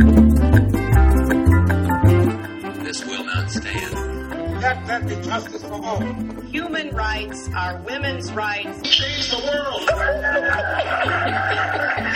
This will not stand. Let there be justice for all. Human rights are women's rights. Change the world.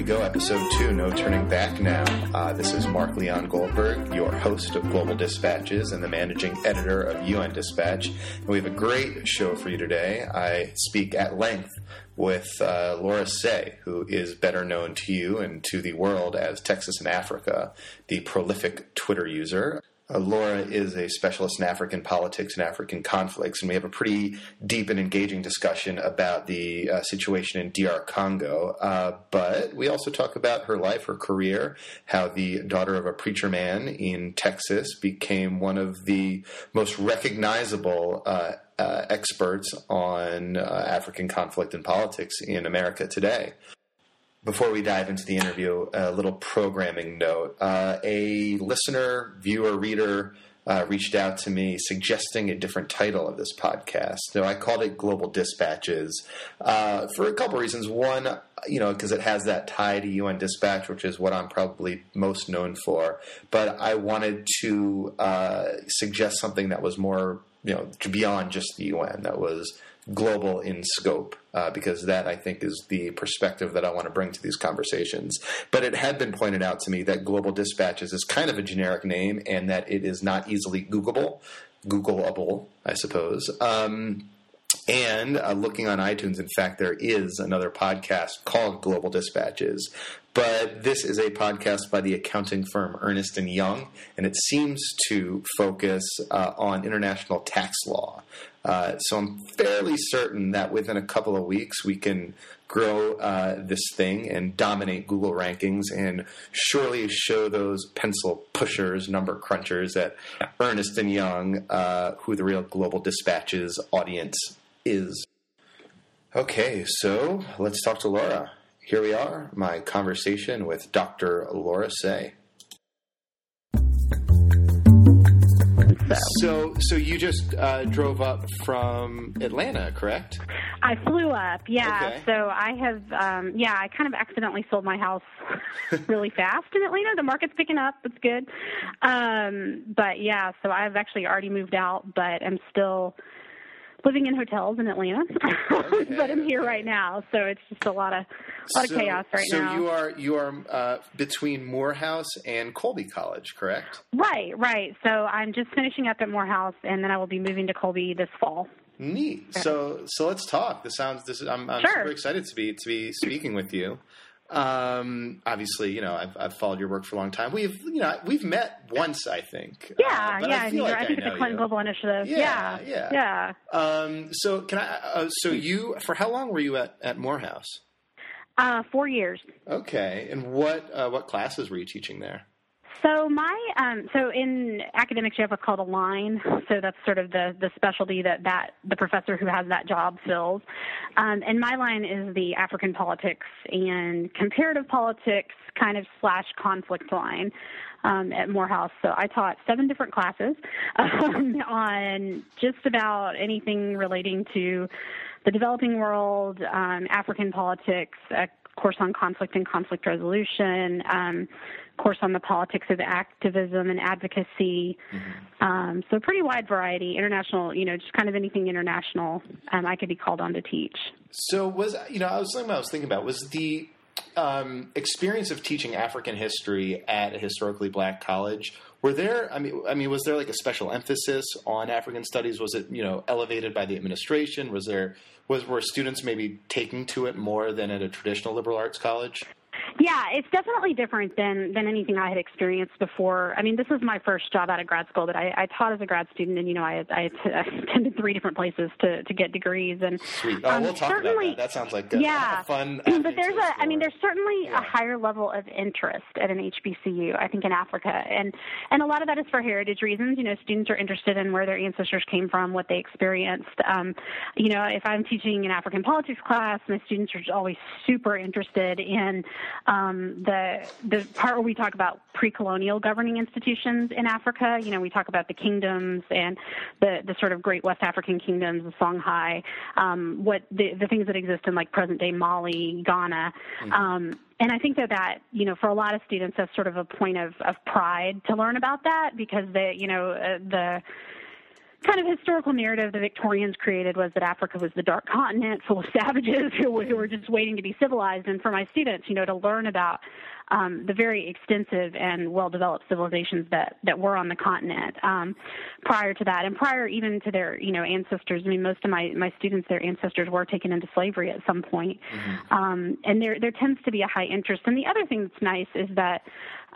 we go. Episode two, No Turning Back Now. Uh, this is Mark Leon Goldberg, your host of Global Dispatches and the managing editor of UN Dispatch. And we have a great show for you today. I speak at length with uh, Laura Seay, who is better known to you and to the world as Texas in Africa, the prolific Twitter user. Uh, Laura is a specialist in African politics and African conflicts, and we have a pretty deep and engaging discussion about the uh, situation in DR Congo. Uh, but we also talk about her life, her career, how the daughter of a preacher man in Texas became one of the most recognizable. Uh, uh, experts on uh, African conflict and politics in America today before we dive into the interview, a little programming note. Uh, a listener, viewer, reader uh, reached out to me suggesting a different title of this podcast. So I called it Global Dispatches uh, for a couple reasons. One, you know, because it has that tie to UN Dispatch, which is what I'm probably most known for. But I wanted to uh, suggest something that was more, you know, beyond just the UN, that was global in scope, uh, because that I think is the perspective that I want to bring to these conversations. But it had been pointed out to me that Global Dispatches is kind of a generic name and that it is not easily Googleable, Googleable, I suppose. Um, and uh, looking on iTunes, in fact, there is another podcast called Global Dispatches. But this is a podcast by the accounting firm Ernst and Young, and it seems to focus uh, on international tax law. Uh, so I'm fairly certain that within a couple of weeks we can grow uh, this thing and dominate Google rankings and surely show those pencil pushers, number crunchers at Ernst and Young uh, who the real Global Dispatches audience is. Okay, so let's talk to Laura. Here we are, my conversation with Dr. Laura Seay. So, so you just uh, drove up from Atlanta, correct? I flew up, yeah. Okay. So I have, um, yeah, I kind of accidentally sold my house really fast in Atlanta. The market's picking up. It's good. Um, but yeah, so I've actually already moved out, but I'm still living in hotels in Atlanta. but I'm here right now, so it's just a lot of, a lot so, of chaos right so now. So you are you are uh, between Morehouse and Colby College, correct? Right, right. So I'm just finishing up at Morehouse, and then I will be moving to Colby this fall. Neat. So so let's talk. This sounds. This is, I'm, I'm Sure. super excited to be to be speaking with you. Um, obviously, you know I've, I've followed your work for a long time. We've you know we've met once, I think. Yeah, Uh, yeah. I, feel like I think I it's a Clinton. Global Initiative. Yeah, yeah, yeah. yeah. Um, so can I? Uh, so you for how long were you at at Morehouse? Uh, four years. Okay, and what uh, what classes were you teaching there? So my um, so in academics you have what's called a line. So that's sort of the the specialty that that the professor who has that job fills. Um, and my line is the African politics and comparative politics kind of slash conflict line. Um, at Morehouse, so I taught seven different classes um, on just about anything relating to the developing world, um, African politics, a course on conflict and conflict resolution, um, course on the politics of activism and advocacy. Um, so pretty wide variety, international, you know, just kind of anything international um, I could be called on to teach. So was you know I was something I was thinking about was the um, experience of teaching African history at a historically black college. Were there? I mean, I mean, was there like a special emphasis on African studies? Was it you know elevated by the administration? Was there was were students maybe taking to it more than at a traditional liberal arts college? Yeah, it's definitely different than than anything I had experienced before. I mean, this was my first job out of grad school, but I, I taught as a grad student, and you know, I I, attended three different places to to get degrees. And Sweet. Oh, um, we'll talk about certainly- that. That sounds like a, yeah, a fun. but there's a, I mean, there's certainly Yeah. a higher level of interest at an HBCU. I think in Africa, and and a lot of that is for heritage reasons. You know, students are interested in where their ancestors came from, what they experienced. Um, you know, if I'm teaching an African politics class, my students are always super interested in um, the the part where we talk about pre-colonial governing institutions in Africa. You know, we talk about the kingdoms and the the sort of great West African kingdoms, the Songhai, um, what the the things that exist in like present day Mali, Ghana. Mm-hmm. Um, and I think that that you know for a lot of students that's sort of a point of of pride to learn about that because they you know uh, the kind of historical narrative the Victorians created was that Africa was the dark continent full of savages who, who were just waiting to be civilized. And for my students, you know, to learn about um, the very extensive and well-developed civilizations that that were on the continent um, prior to that, and prior even to their you know ancestors. I mean, most of my my students, their ancestors were taken into slavery at some point, mm-hmm. um, and there there tends to be a high interest. And the other thing that's nice is that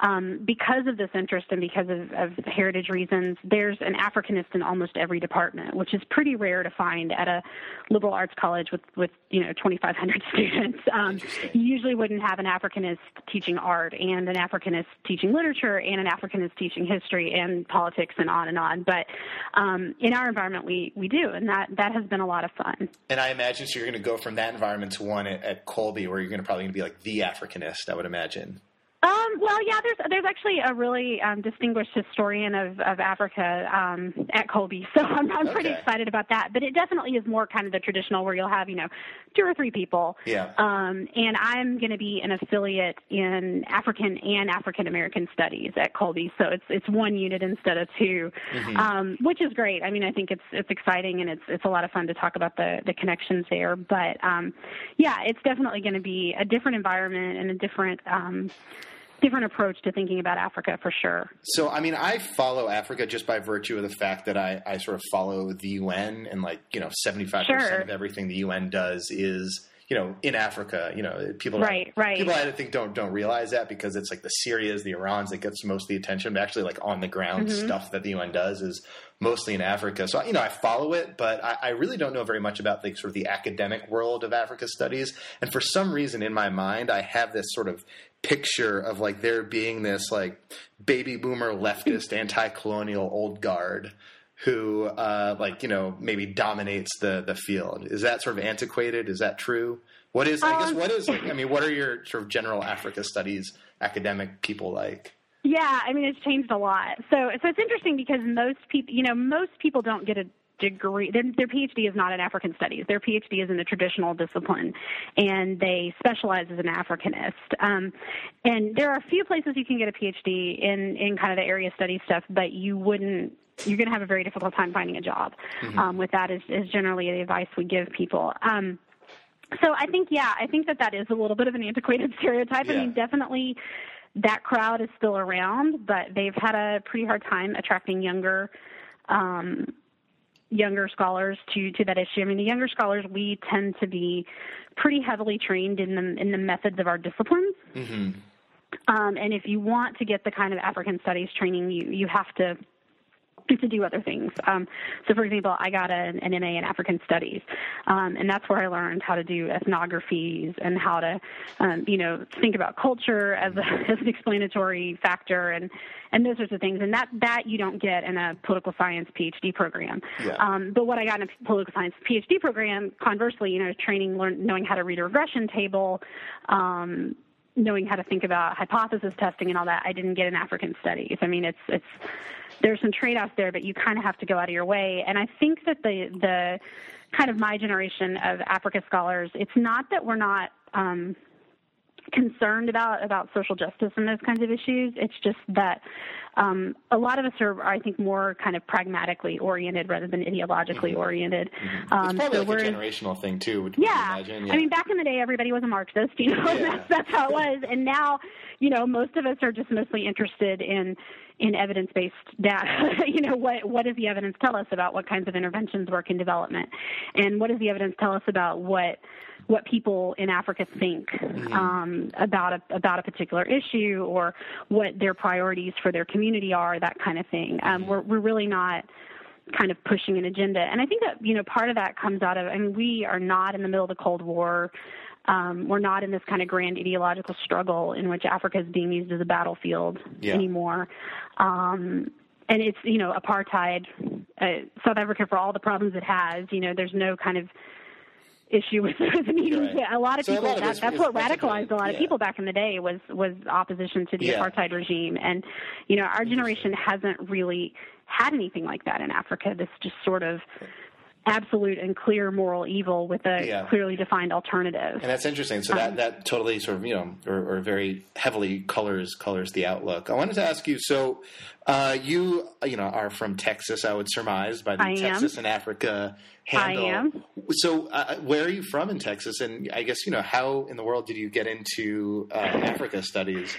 um, because of this interest and because of, of heritage reasons, there's an Africanist in almost every department, which is pretty rare to find at a liberal arts college with, with you know 2,500 students. Um, you usually wouldn't have an Africanist teaching art and an Africanist teaching literature and an Africanist teaching history and politics and on and on. But um, in our environment, we we do, and that that has been a lot of fun. And I imagine so you're going to go from that environment to one at, at Colby, where you're going to probably be like the Africanist. I would imagine. Um, well, yeah, there's there's actually a really um, distinguished historian of, of Africa um, at Colby, so I'm, I'm pretty excited about that. But it definitely is more kind of the traditional where you'll have you know two or three people. Yeah. Um, and I'm going to be an affiliate in African and African American studies at Colby, so it's it's one unit instead of 2 mm-hmm. um, which is great. I mean, I think it's it's exciting and it's it's a lot of fun to talk about the the connections there. But um, yeah, it's definitely going to be a different environment and a different um, different approach to thinking about Africa for sure. So, I mean, I follow Africa just by virtue of the fact that I, I sort of follow the UN, and like you know, seventy five percent of everything the UN does is you know in Africa. You know, people right, right. People I think don't don't realize that because it's like the Syrias, the Irans that gets most of the attention, but actually like on the ground mm-hmm. stuff that the UN does is mostly in Africa. So you know, I follow it, but I, I, really don't know very much about the sort of the academic world of Africa studies. And for some reason, in my mind, I have this sort of picture of like there being this like baby boomer leftist anti-colonial old guard who uh, like you know maybe dominates the the field. Is that sort of antiquated? Is that true? What is I guess um, what is like, I mean what are your sort of general Africa studies academic people like? Yeah, I mean it's changed a lot. So so it's interesting because most people you know most people don't get a degree their, their PhD is not in African studies. Their PhD is in the traditional discipline, and they specialize as an Africanist. Um, and there are a few places you can get a PhD in in kind of the area study stuff, but you wouldn't. You're going to have a very difficult time finding a job. Mm-hmm. Um, with that is, is generally the advice we give people. Um, so I think, yeah, I think that that is a little bit of an antiquated stereotype. Yeah. I mean, definitely that crowd is still around, but they've had a pretty hard time attracting younger um, younger scholars to to that issue. I mean, the younger scholars we tend to be pretty heavily trained in the in the methods of our disciplines. Mm-hmm. Um, and if you want to get the kind of African studies training, you you have to to do other things. Um, so, for example, I got an, an MA in African Studies, um, and that's where I learned how to do ethnographies and how to, um, you know, think about culture as, a, as an explanatory factor and and those sorts of things. And that that you don't get in a political science PhD program. Yeah. Um, but what I got in a political science PhD program, conversely, you know, training, learn, knowing how to read a regression table. Um, knowing how to think about hypothesis testing and all that, I didn't get in African studies. I mean, it's it's there's some trade-offs there, but you kind of have to go out of your way. And I think that the the kind of my generation of Africa scholars, it's not that we're not um, concerned about about social justice and those kinds of issues. It's just that um, a lot of us are, I think, more kind of pragmatically oriented rather than ideologically mm-hmm. oriented. Mm-hmm. Um, it's probably so like a generational thing too. Yeah. yeah. I mean, back in the day, everybody was a Marxist. You know, yeah. that's, that's how it was. And now, you know, most of us are just mostly interested in in evidence-based data. you know, what what does the evidence tell us about what kinds of interventions work in development, and what does the evidence tell us about what what people in Africa think mm-hmm. um, about a about a particular issue or what their priorities for their community are, that kind of thing. Um, we're we're really not kind of pushing an agenda, and I think that you know part of that comes out of. I mean, we are not in the middle of the Cold War. Um, we're not in this kind of grand ideological struggle in which Africa is being used as a battlefield yeah. anymore. Um, and it's you know apartheid, uh, South Africa for all the problems it has. You know, there's no kind of issue with, with needing Right. a lot of So people lot of that, that's what radicalized a lot of yeah. people back in the day was was opposition to the Yeah. apartheid regime and you know our generation hasn't really had anything like that in Africa this just sort of absolute and clear moral evil with a Yeah. clearly defined alternative And that's interesting. So Um, that, that totally sort of you know, or, or very heavily colors colors the outlook. I wanted to ask you. So uh, you you know are from Texas, I would surmise by the I am. Texas and Africa handle. I am. So uh, where are you from in Texas? And I guess you know how in the world did you get into uh, Africa studies?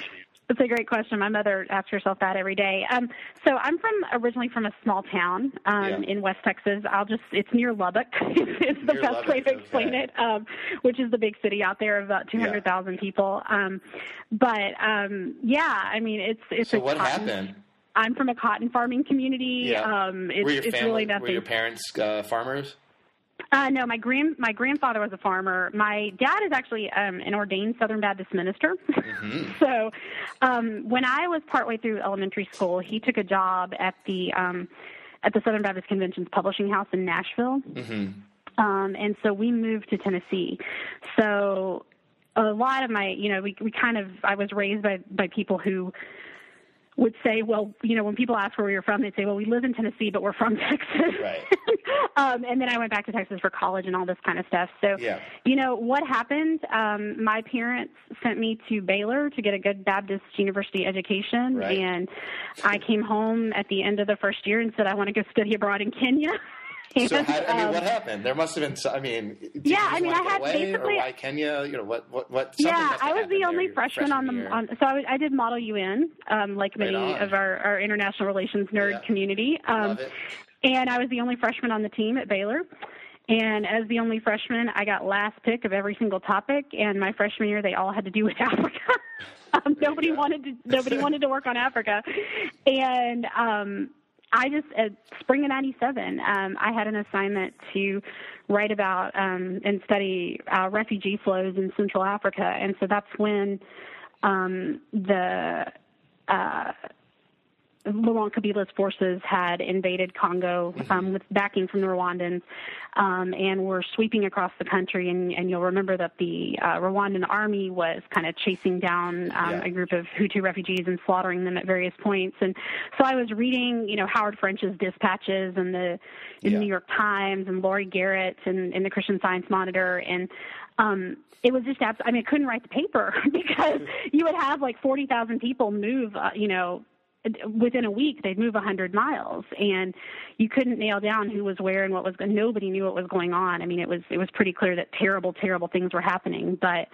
That's a great question. My mother asks herself that every day. Um, so I'm from originally from a small town um, Yeah. in West Texas. I'll just it's near Lubbock. it's the Near best Lubbock, way to explain okay. it, um, which is the big city out there of about 200,000 people. Um, but um, yeah, I mean it's it's So a what cotton, happened? I'm from a cotton farming community. Um, it's, were your it's family, really were nothing. your parents uh, farmers? Uh, no, my grand my grandfather was a farmer. My dad is actually um, an ordained Southern Baptist minister. Mm-hmm. so, um, when I was partway through elementary school, he took a job at the um, at the Southern Baptist Convention's publishing house in Nashville. Mm-hmm. Um, and so we moved to Tennessee. So a lot of my, you know, we we kind of I was raised by by people who would say, well, you know, when people ask where you're from, they'd say, well, we live in Tennessee, but we're from Texas. Right. um, and then I went back to Texas for college and all this kind of stuff. So, Yeah. you know, what happened? Um, my parents sent me to Baylor to get a good Baptist university education, Right. and I came home at the end of the first year and said I want to go study abroad in Kenya. So how, I mean, um, what happened? There must have been. I mean, did Yeah, you I mean, I had basically- why Kenya? You know, what what what? Yeah, I was the only your freshman on the year. on. So I, I did Model UN, um, like Right many on. of our, our international relations nerd Yeah. community. Um, Love it. and I was the only freshman on the team at Baylor. And as the only freshman, I got last pick of every single topic. And my freshman year, they all had to do with Africa. um, nobody wanted to. Nobody wanted to work on Africa. And um, I just at spring of '97, um, I had an assignment to write about um, and study uh, refugee flows in Central Africa. And so that's when um, the uh, Laurent Kabila's forces had invaded Congo um, with backing from the Rwandans um, and were sweeping across the country. And, and you'll remember that the uh, Rwandan army was kind of chasing down um, Yeah. a group of Hutu refugees and slaughtering them at various points. And so I was reading, you know, Howard French's dispatches and the in Yeah. the New York Times and Laurie Garrett and, and the Christian Science Monitor and um, it was just abs- I mean I couldn't write the paper because you would have like forty thousand people move, uh, you know, within a week they'd move a hundred miles and you couldn't nail down who was where and what was nobody knew what was going on. I mean it was it was pretty clear that terrible terrible things were happening but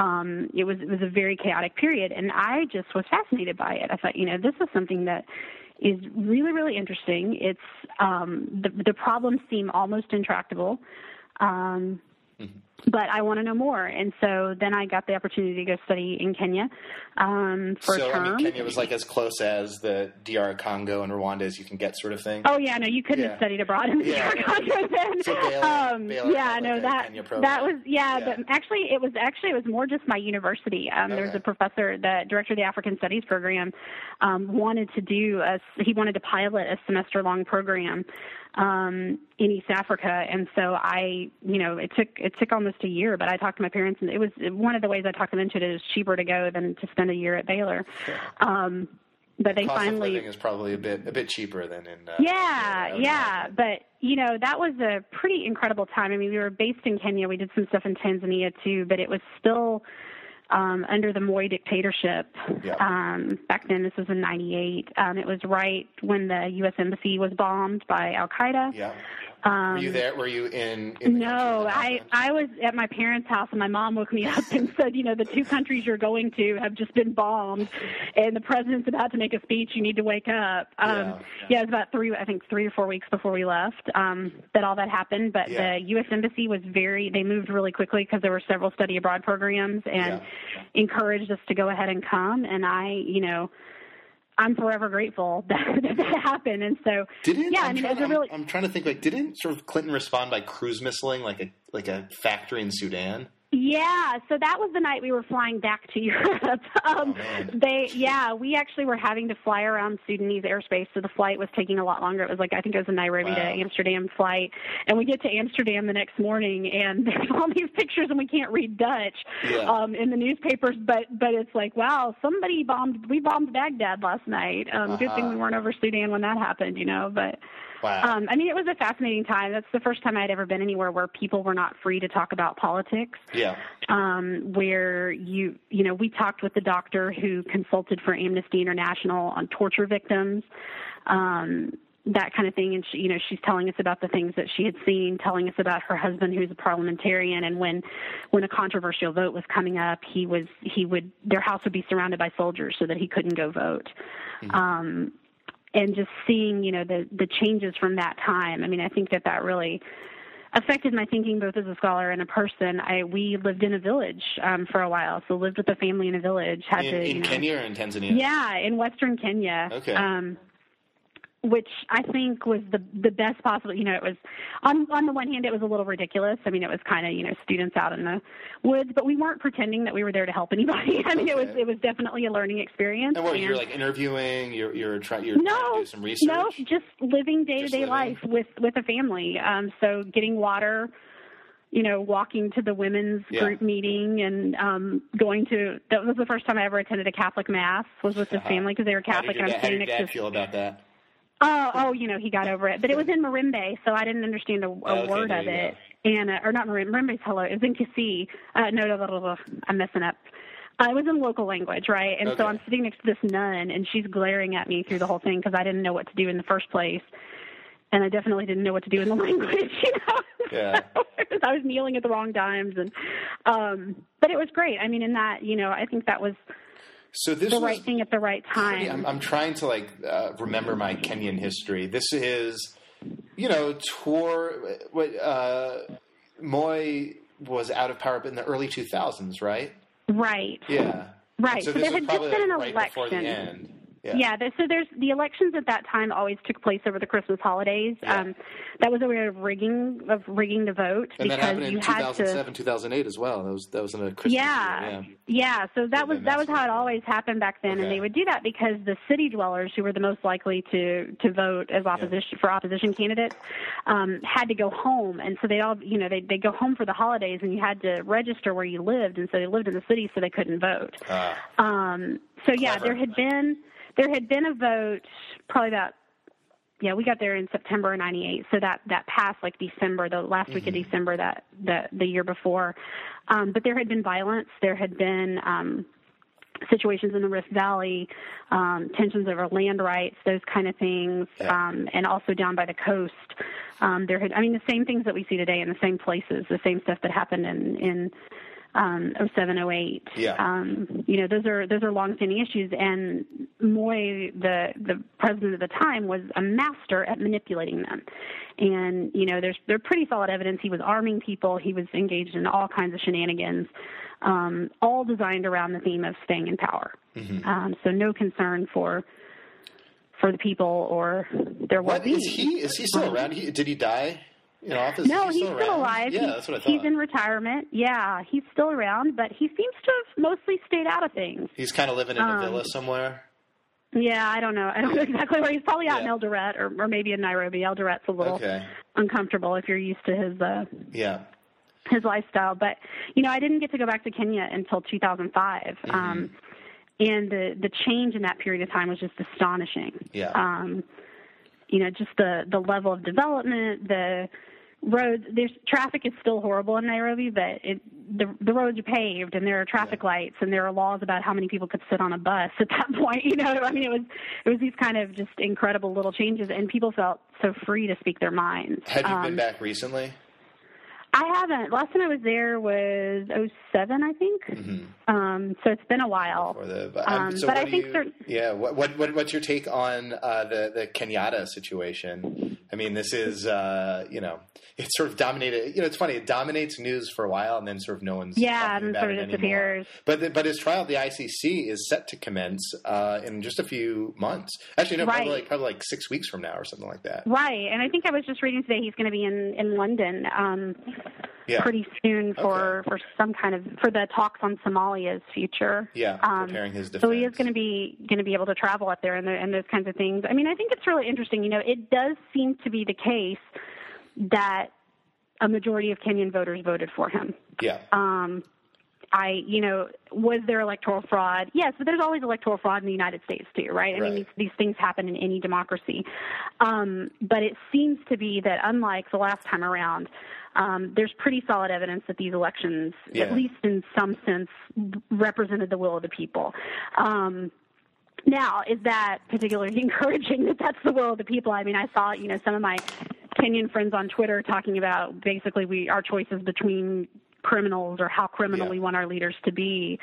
um it was it was a very chaotic period and i just was fascinated by it. I thought you know this is something that is really really interesting. It's um the the problems seem almost intractable um but I want to know more, and so then I got the opportunity to go study in Kenya um, for so a term. I mean, Kenya was like as close as the DR Congo and Rwanda as you can get, sort of thing. Oh yeah, no, you couldn't Yeah. have studied abroad in the Yeah. Congo then. So Baylor- um, Baylor yeah, no, that that was yeah, Yeah. but actually it was actually it was more just my university. Um, There was a professor, the director of the African Studies program, um, wanted to do a he wanted to pilot a semester long program um, in East Africa, and so I, you know, it took it took almost a year, but I talked to my parents, and it was one of the ways I talked them into it. It was cheaper to go than to spend a year at Baylor. Um, but they Cost finally of is probably a bit a bit cheaper than in. Uh, yeah, I yeah, but you know that was a pretty incredible time. I mean, we were based in Kenya. We did some stuff in Tanzania too, but it was still um, under the Moi dictatorship. Yeah. Um, back then, this was in '98. Um, it was right when the U.S. embassy was bombed by Al Qaeda. Yeah. Um, Were you there? Were you in? in no, I? I was at my parents' house and my mom woke me up and said, you know, the two countries you're going to have just been bombed, and the president's about to make a speech. You need to wake up. Um, Yeah. yeah, it was about three, I think, three or four weeks before we left um, that all that happened. But Yeah. the U.S. embassy was very. They moved really quickly because there were several study abroad programs and Yeah. encouraged us to go ahead and come. And I, you know. I'm forever grateful that that, that happened, and so Didn't yeah, I'm I mean, it trying, was a I'm- I'm, trying to think like didn't sort of Clinton respond by cruise missiling like a like a factory in Sudan? Yeah, so that was the night we were flying back to Europe. um, Oh, they, yeah, we actually were having to fly around Sudanese airspace, so the flight was taking a lot longer. It was like I think it was a Nairobi to Amsterdam flight, and we get to Amsterdam the next morning, and there's all these pictures, and we can't read Dutch Yeah. um, in the newspapers, but but it's like, wow, somebody bombed, we bombed Baghdad last night. Um, Good thing Uh-huh. we weren't over Sudan when that happened, you know, but. Wow. Um, I mean, it was a fascinating time. That's the first time I'd ever been anywhere where people were not free to talk about politics. yeah. Um, where you, you know, we talked with the doctor who consulted for Amnesty International on torture victims, um, that kind of thing. And she, you know, she's telling us about the things that she had seen, telling us about her husband who's a parliamentarian, and when, when a controversial vote was coming up, he was, he would, their house would be surrounded by soldiers so that he couldn't go vote. Um, and just seeing you know the the changes from that time i mean i think that that really affected my thinking both as a scholar and a person i we lived in a village um for a while so lived with a family in a village had In, to in you know Kenya or in Tanzania? yeah in western kenya Okay. um which I think was the the best possible. You know, it was on on the one hand, it was a little ridiculous. I mean, it was kind of you know students out in the woods, but we weren't pretending that we were there to help anybody. I mean, it was it was definitely a learning experience. And what, you're like interviewing, you're, you're, try, you're trying to do some research? no, just living day to day life with with a family. Um, so getting water, you know, walking to the women's Yeah. group meeting, and um, going to that was the first time I ever attended a Catholic mass. Was with this Uh-huh. family because they were Catholic, and I'm how sitting next dad to. feel about that? Oh, oh, you know, he got over it, but it was in Marimbe, so I didn't understand a, a Oh, okay, word of it. And uh, or not Marimbe, Marimbe's hello. It was in Kisii. Uh, no, no, no, no, no, I'm messing up. Uh, it was in local language, right? And Okay. so I'm sitting next to this nun, and she's glaring at me through the whole thing because I didn't know what to do in the first place, and I definitely didn't know what to do in the language. You know, Yeah. I was kneeling at the wrong times, and um, but it was great. I mean, in that, you know, I think that was So this the right thing at the right time. I'm, I'm trying to like uh, remember my Kenyan history. This is, you know, tour. What uh, Moi was out of power but in the early 2000s, right? right. Yeah. Right. So, So this there had just been an right election. Yeah. Yeah, so there's the elections at that time always took place over the Christmas holidays. Yeah. Um, that was a way of rigging of rigging the vote And that because happened in you had to. 2007, 2008 as well. That was that was in a Christmas Yeah, year. yeah. So that was that was how it always happened back then, Okay. and they would do that because the city dwellers, who were the most likely to to vote as opposition for opposition candidates, um, had to go home, and so they all, you know, they they go home for the holidays, and you had to register where you lived, and so they lived in the city, so they couldn't vote. Ah. Um, so yeah, Clever. there had been there had been a vote probably about yeah we got there in September of '98. So that that passed like December, the last week of Mm-hmm. December that the the year before. Um, but there had been violence. There had been um, situations in the Rift Valley, um, tensions over land rights, those kind of things, Yeah. um, and also down by the coast. Um, there had, I mean, the same things that we see today in the same places, the same stuff that happened in in um, 07, 08. Yeah. Um, you know, those are those are longstanding issues, and Moi, the the president at the time, was a master at manipulating them. And you know, there's there's pretty solid evidence he was arming people. He was engaged in all kinds of shenanigans, um, all designed around the theme of staying in power. Mm-hmm. Um, so no concern for for the people or their What well-being. is he? Is he still around? He, did he die office? No, Is he he's still, still alive. Yeah, He- that's what I thought. He's in retirement. Yeah, he's still around, but he seems to have mostly stayed out of things. He's kind of living in a Um, villa somewhere. Yeah, I don't know. I don't know exactly where he's probably out Yeah. in Eldoret or, or maybe in Nairobi. Eldoret's a little Okay. uncomfortable if you're used to his uh, Yeah. his lifestyle. But you know, I didn't get to go back to Kenya until 2005, Mm-hmm. um, and the the change in that period of time was just astonishing. Yeah. Um, you know, just the the level of development, the roads. There's traffic is still horrible in Nairobi, but it the the roads are paved and there are traffic lights and there are laws about how many people could sit on a bus at that point. You know, I mean, it was it was these kind of just incredible little changes, and people felt so free to speak their minds. Had you Um, been back recently? I haven't. Last time I was there was '07, I think. Um, so it's been a while. The, but, Um, so but I think you, cer- yeah. What, what what what's your take on uh, the the Kenyatta situation? I mean, this is uh, you know it sort of dominated. You know, it's funny. It dominates news for a while, and then sort of no one's Yeah, and sort of anymore. disappears. But the, but his trial at the ICC is set to commence uh, in just a few months. Actually, no, probably like probably like six weeks from now or something like that. Right, and I think I was just reading today he's going to be in in London. Um, Yeah. pretty soon for Okay. for some kind of for the talks on Somalia's future. Yeah, Um, preparing his defense. So he is going to be going to be able to travel up there and, the, and those kinds of things. I mean, I think it's really interesting. You know, it does seem to be the case that a majority of Kenyan voters voted for him. Yeah. Um, I, you know, was there electoral fraud? Yes, but there's always electoral fraud in the United States too, right? I Right. mean, these, these things happen in any democracy. Um, but it seems to be that unlike the last time around, um, there's pretty solid evidence that these elections, Yeah. at least in some sense, represented the will of the people. Um, now, is that particularly encouraging that that's the will of the people? I mean, I saw, you know, some of my Kenyan friends on Twitter talking about basically we our choices between criminals or how criminal Yeah. we want our leaders to be.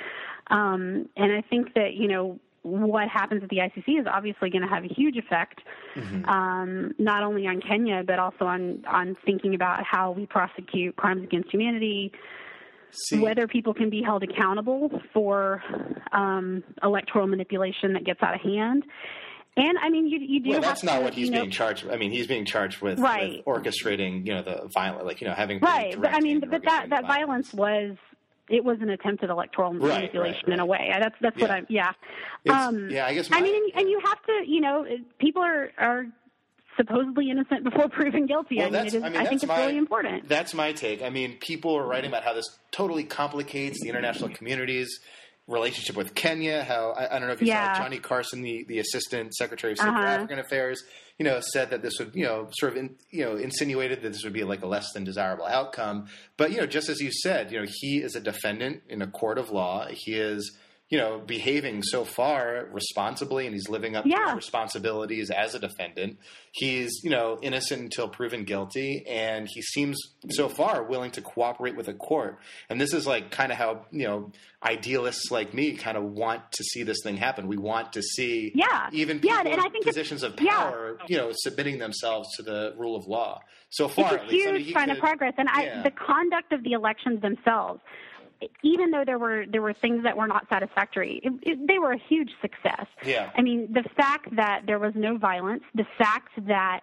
Um, and I think that, you know, what happens at the ICC is obviously going to have a huge effect, um, not only on Kenya, but also on, on thinking about how we prosecute crimes against humanity, See, whether people can be held accountable for um, electoral manipulation that gets out of hand. And I mean, you you do. well, have that's not to, what he's you know, being charged. with. I mean, he's being charged with, Right. with orchestrating, you know, the violent, like you know, having Right, but I mean, but that that the violence was it was an attempted electoral Right, manipulation right, in a way. That's that's what Yeah. I'm. Yeah. Um, yeah, I guess I mean, and, and you have to, you know, people are are supposedly innocent before proven guilty. Well, I mean, it is. I I, think it's my- really important. That's my take. I mean, people are writing about how this totally complicates the international community's relationship with Kenya. How I, I don't know if you Yeah. saw Johnnie Carson, the, the assistant secretary of state for Uh-huh. African Affairs, you know, said that this would, you know, sort of, in, you know, insinuated that this would be like a less than desirable outcome. But you know, just as you said, you know, he is a defendant in a court of law. He is. You know, behaving so far responsibly, and he's living up to his responsibilities as a defendant. He's, you know, innocent until proven guilty, and he seems so far willing to cooperate with a court. And this is like kind of how, you know, idealists like me kind of want to see this thing happen. We want to see Yeah. even Yeah, people and I think positions of yeah. power, you know, submitting themselves to the rule of law. So far, it's at a least. I mean, huge sign of progress, and yeah. I, the conduct of the elections themselves, even though there were there were things that were not satisfactory, it, it, they were a huge success. Yeah. I mean, the fact that there was no violence, the fact that.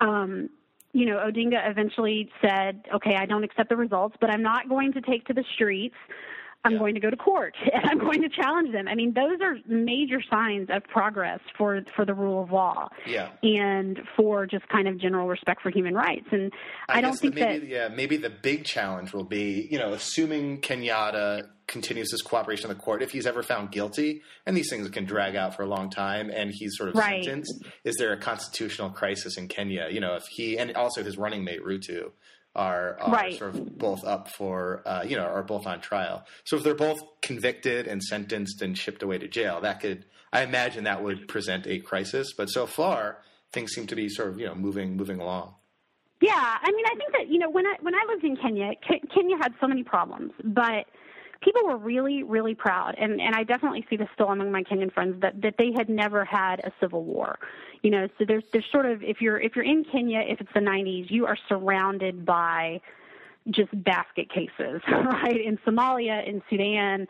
Um, you know, Odinga eventually said, "Okay, I don't accept the results, but I'm not going to take to the streets. I'm Yeah. going to go to court and I'm going to challenge them." I mean, those are major signs of progress for for the rule of law Yeah. and for just kind of general respect for human rights. And I, don't think maybe, that yeah, maybe the big challenge will be, you know, assuming Kenyatta continues his cooperation in the court, if he's ever found guilty, and these things can drag out for a long time, and he's sort of Right. sentenced, is there a constitutional crisis in Kenya? You know, if he and also his running mate Ruto are, are Right. sort of both up for, uh, you know, are both on trial. So if they're both convicted and sentenced and shipped away to jail, that could, I imagine, that would present a crisis. But so far, things seem to be sort of, you know, moving moving along. Yeah, I mean, I think that you know when I when I lived in Kenya, Ke- Kenya had so many problems, but people were really really proud, and and I definitely see this still among my Kenyan friends that that they had never had a civil war. You know, so there's there's sort of if you're if you're in Kenya, if it's the 90s, you are surrounded by just basket cases, right? In Somalia, in Sudan,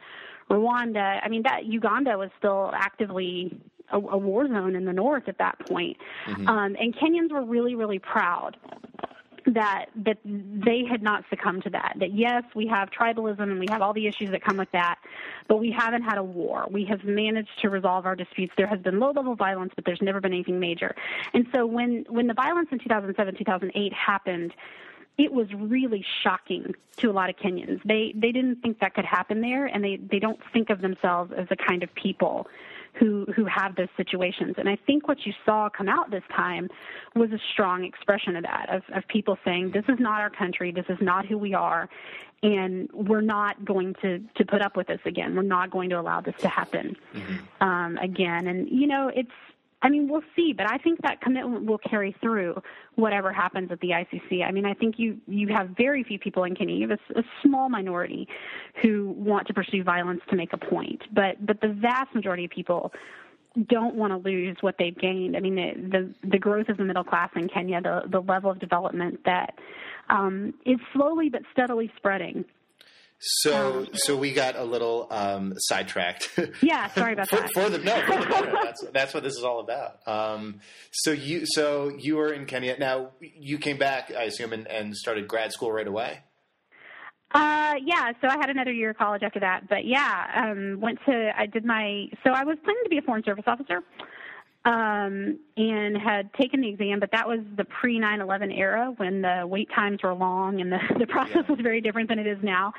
Rwanda. I mean, that Uganda was still actively a, a war zone in the north at that point. Um, and Kenyans were really, really proud that that they had not succumbed to that. That yes, we have tribalism and we have all the issues that come with that, but we haven't had a war. We have managed to resolve our disputes. There has been low level violence, but there's never been anything major. And so when when the violence in 2007, 2008 happened, it was really shocking to a lot of Kenyans. They they didn't think that could happen there, and they they don't think of themselves as the kind of people who who have those situations. And I think what you saw come out this time was a strong expression of that, of, of people saying, "This is not our country. This is not who we are." And we're not going to, to put up with this again. We're not going to allow this to happen um, again. And you know, it's I mean, we'll see, but I think that commitment will carry through whatever happens at the ICC. I mean, I think you you have very few people in Kenya. You have a, a small minority who want to pursue violence to make a point, but but the vast majority of people don't want to lose what they've gained. I mean, the the, the growth of the middle class in Kenya, the the level of development that um, is slowly but steadily spreading. So, so we got a little um, sidetracked. Yeah, sorry about for, that. for the no, for the better. That's that's what this is all about. Um, so you, so you were in Kenya. Now you came back, I assume, and, and started grad school right away. Uh, yeah. So I had another year of college after that, but yeah, um, went to. I did my. So I was planning to be a foreign service officer, um, and had taken the exam, but that was the pre 9/11 era when the wait times were long and the the process Yeah. was very different than it is now.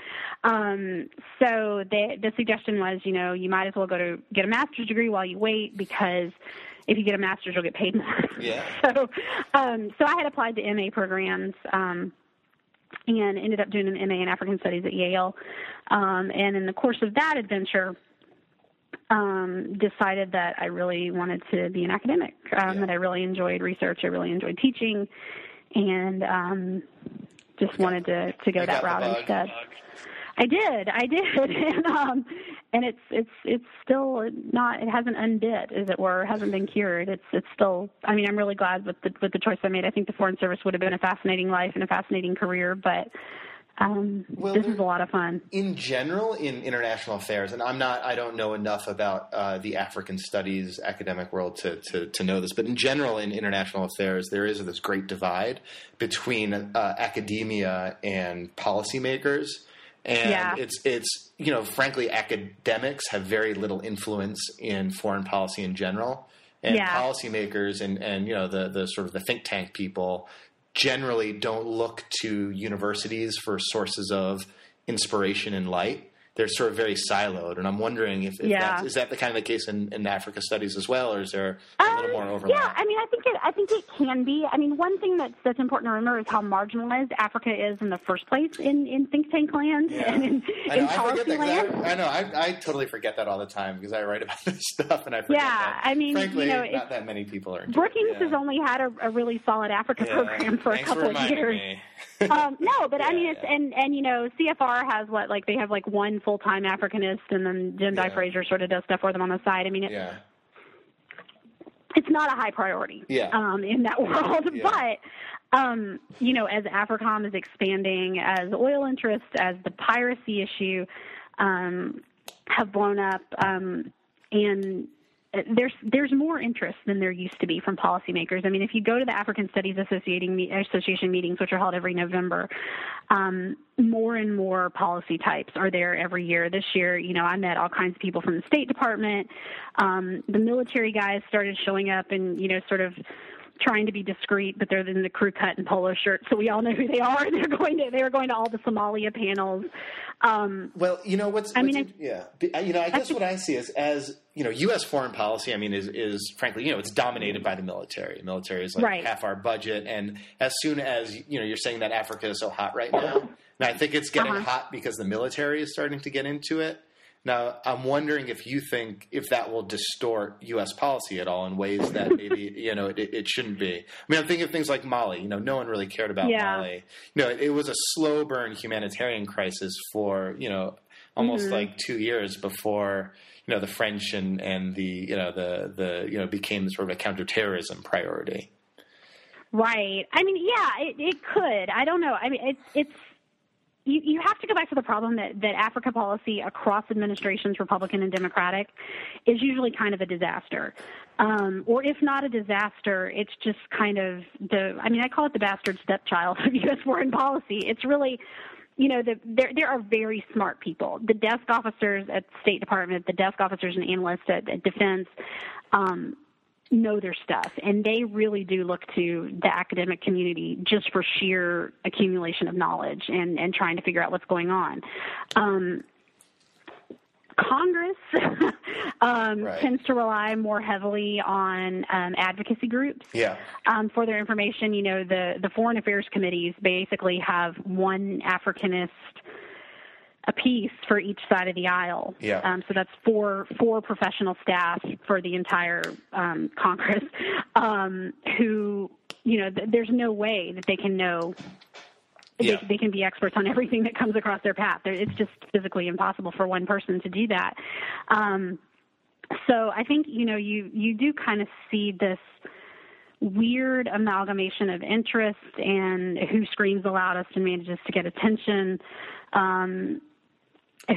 Um, so the the suggestion was, you know, you might as well go to get a master's degree while you wait because if you get a master's, you'll get paid more. Yeah. So, um, so I had applied to MA programs. Um, and ended up doing an MA in African Studies at Yale. Um, and in the course of that adventure, um, decided that I really wanted to be an academic, um, Yeah. that I really enjoyed research, I really enjoyed teaching, and um, just wanted to, to go You that route bug. instead. I did, I did, and um, and it's it's it's still not, it hasn't undid, as it were, it hasn't been cured. It's it's still. I mean, I'm really glad with the with the choice I made. I think the foreign service would have been a fascinating life and a fascinating career, but um, Well, this is a lot of fun. in general in international affairs and i'm not i don't know enough about uh, the african studies academic world to, to, to know this but in general in international affairs there is this great divide between uh, academia and policymakers and Yeah. it's it's you know frankly academics have very little influence in foreign policy in general and Yeah. policymakers and and you know the the sort of the think tank people generally don't look to universities for sources of inspiration and light. They're sort of very siloed, and I'm wondering if, if Yeah. that's, is that the kind of the case in, in Africa studies as well, or is there a little more Um, overlap? Yeah, I mean, I think it. I think it can be. I mean, one thing that's that's important to remember is how marginalized Africa is in the first place in in think tank land Yeah. and in, I know, in policy land. I, I know. I, I totally forget that all the time because I write about this stuff, and I forget Yeah, that. I mean, frankly, you know, not that many people are. Brookings yeah. has only had a, a really solid Africa program for Thanks a couple for of years. um, no, but I mean, it's and and you know, CFR has what like they have like one full time Africanist, and then Jim Yeah. Fraser sort of does stuff for them on the side. I mean, it, yeah, it's not a high priority Yeah. um, in that world. But um, you know, as AFRICOM is expanding, as oil interests, as the piracy issue um, have blown up, um, and there's there's more interest than there used to be from policymakers. I mean, if you go to the African Studies Association meetings, which are held every November, um, more and more policy types are there every year. This year, you know, I met all kinds of people from the State Department. Um, the military guys started showing up and you know, sort of trying to be discreet, but they're in the crew cut and polo shirts, so we all know who they are. They're going to they're going to all the Somalia panels. Um, Well, you know what's, I what's mean, yeah, you know, I guess what I see is as you know, U.S. foreign policy. I mean, is is frankly, you know, it's dominated by the military. The military is like Right. half our budget, and as soon as you know, you're saying that Africa is so hot right now, and I think it's getting Uh-huh. hot because the military is starting to get into it. Now, I'm wondering if you think if that will distort U.S. policy at all in ways that maybe you know it, it shouldn't be. I mean, I'm thinking of things like Mali. You know, no one really cared about Yeah. Mali. You know, it, it was a slow burn humanitarian crisis for you know almost Mm-hmm. like two years before you know the French and and the you know the the you know became sort of a counterterrorism priority. Right. I mean, yeah, it, it could. I don't know. I mean, it's it's you, you have to go back to the problem that, that Africa policy across administrations, Republican and Democratic, is usually kind of a disaster. Um, or if not a disaster, it's just kind of the, I mean, I call it the bastard stepchild of U.S. foreign policy. It's really, you know, the, there, there are very smart people. The desk officers at State Department, the desk officers and analysts at, at Defense, um, know their stuff and they really do look to the academic community just for sheer accumulation of knowledge and and trying to figure out what's going on um Congress um, Right. tends to rely more heavily on um, advocacy groups Yeah. um, for their information. You know, the the foreign affairs committees basically have one Africanist a piece for each side of the aisle. Yeah. Um, so that's four four professional staff for the entire um, Congress, um, who you know th- there's no way that they can know. Yeah. They, they can be experts on everything that comes across their path. There- It's just physically impossible for one person to do that. Um, so I think you know you you do kind of see this weird amalgamation of interest and who screams the loudest and manages to get attention. Um,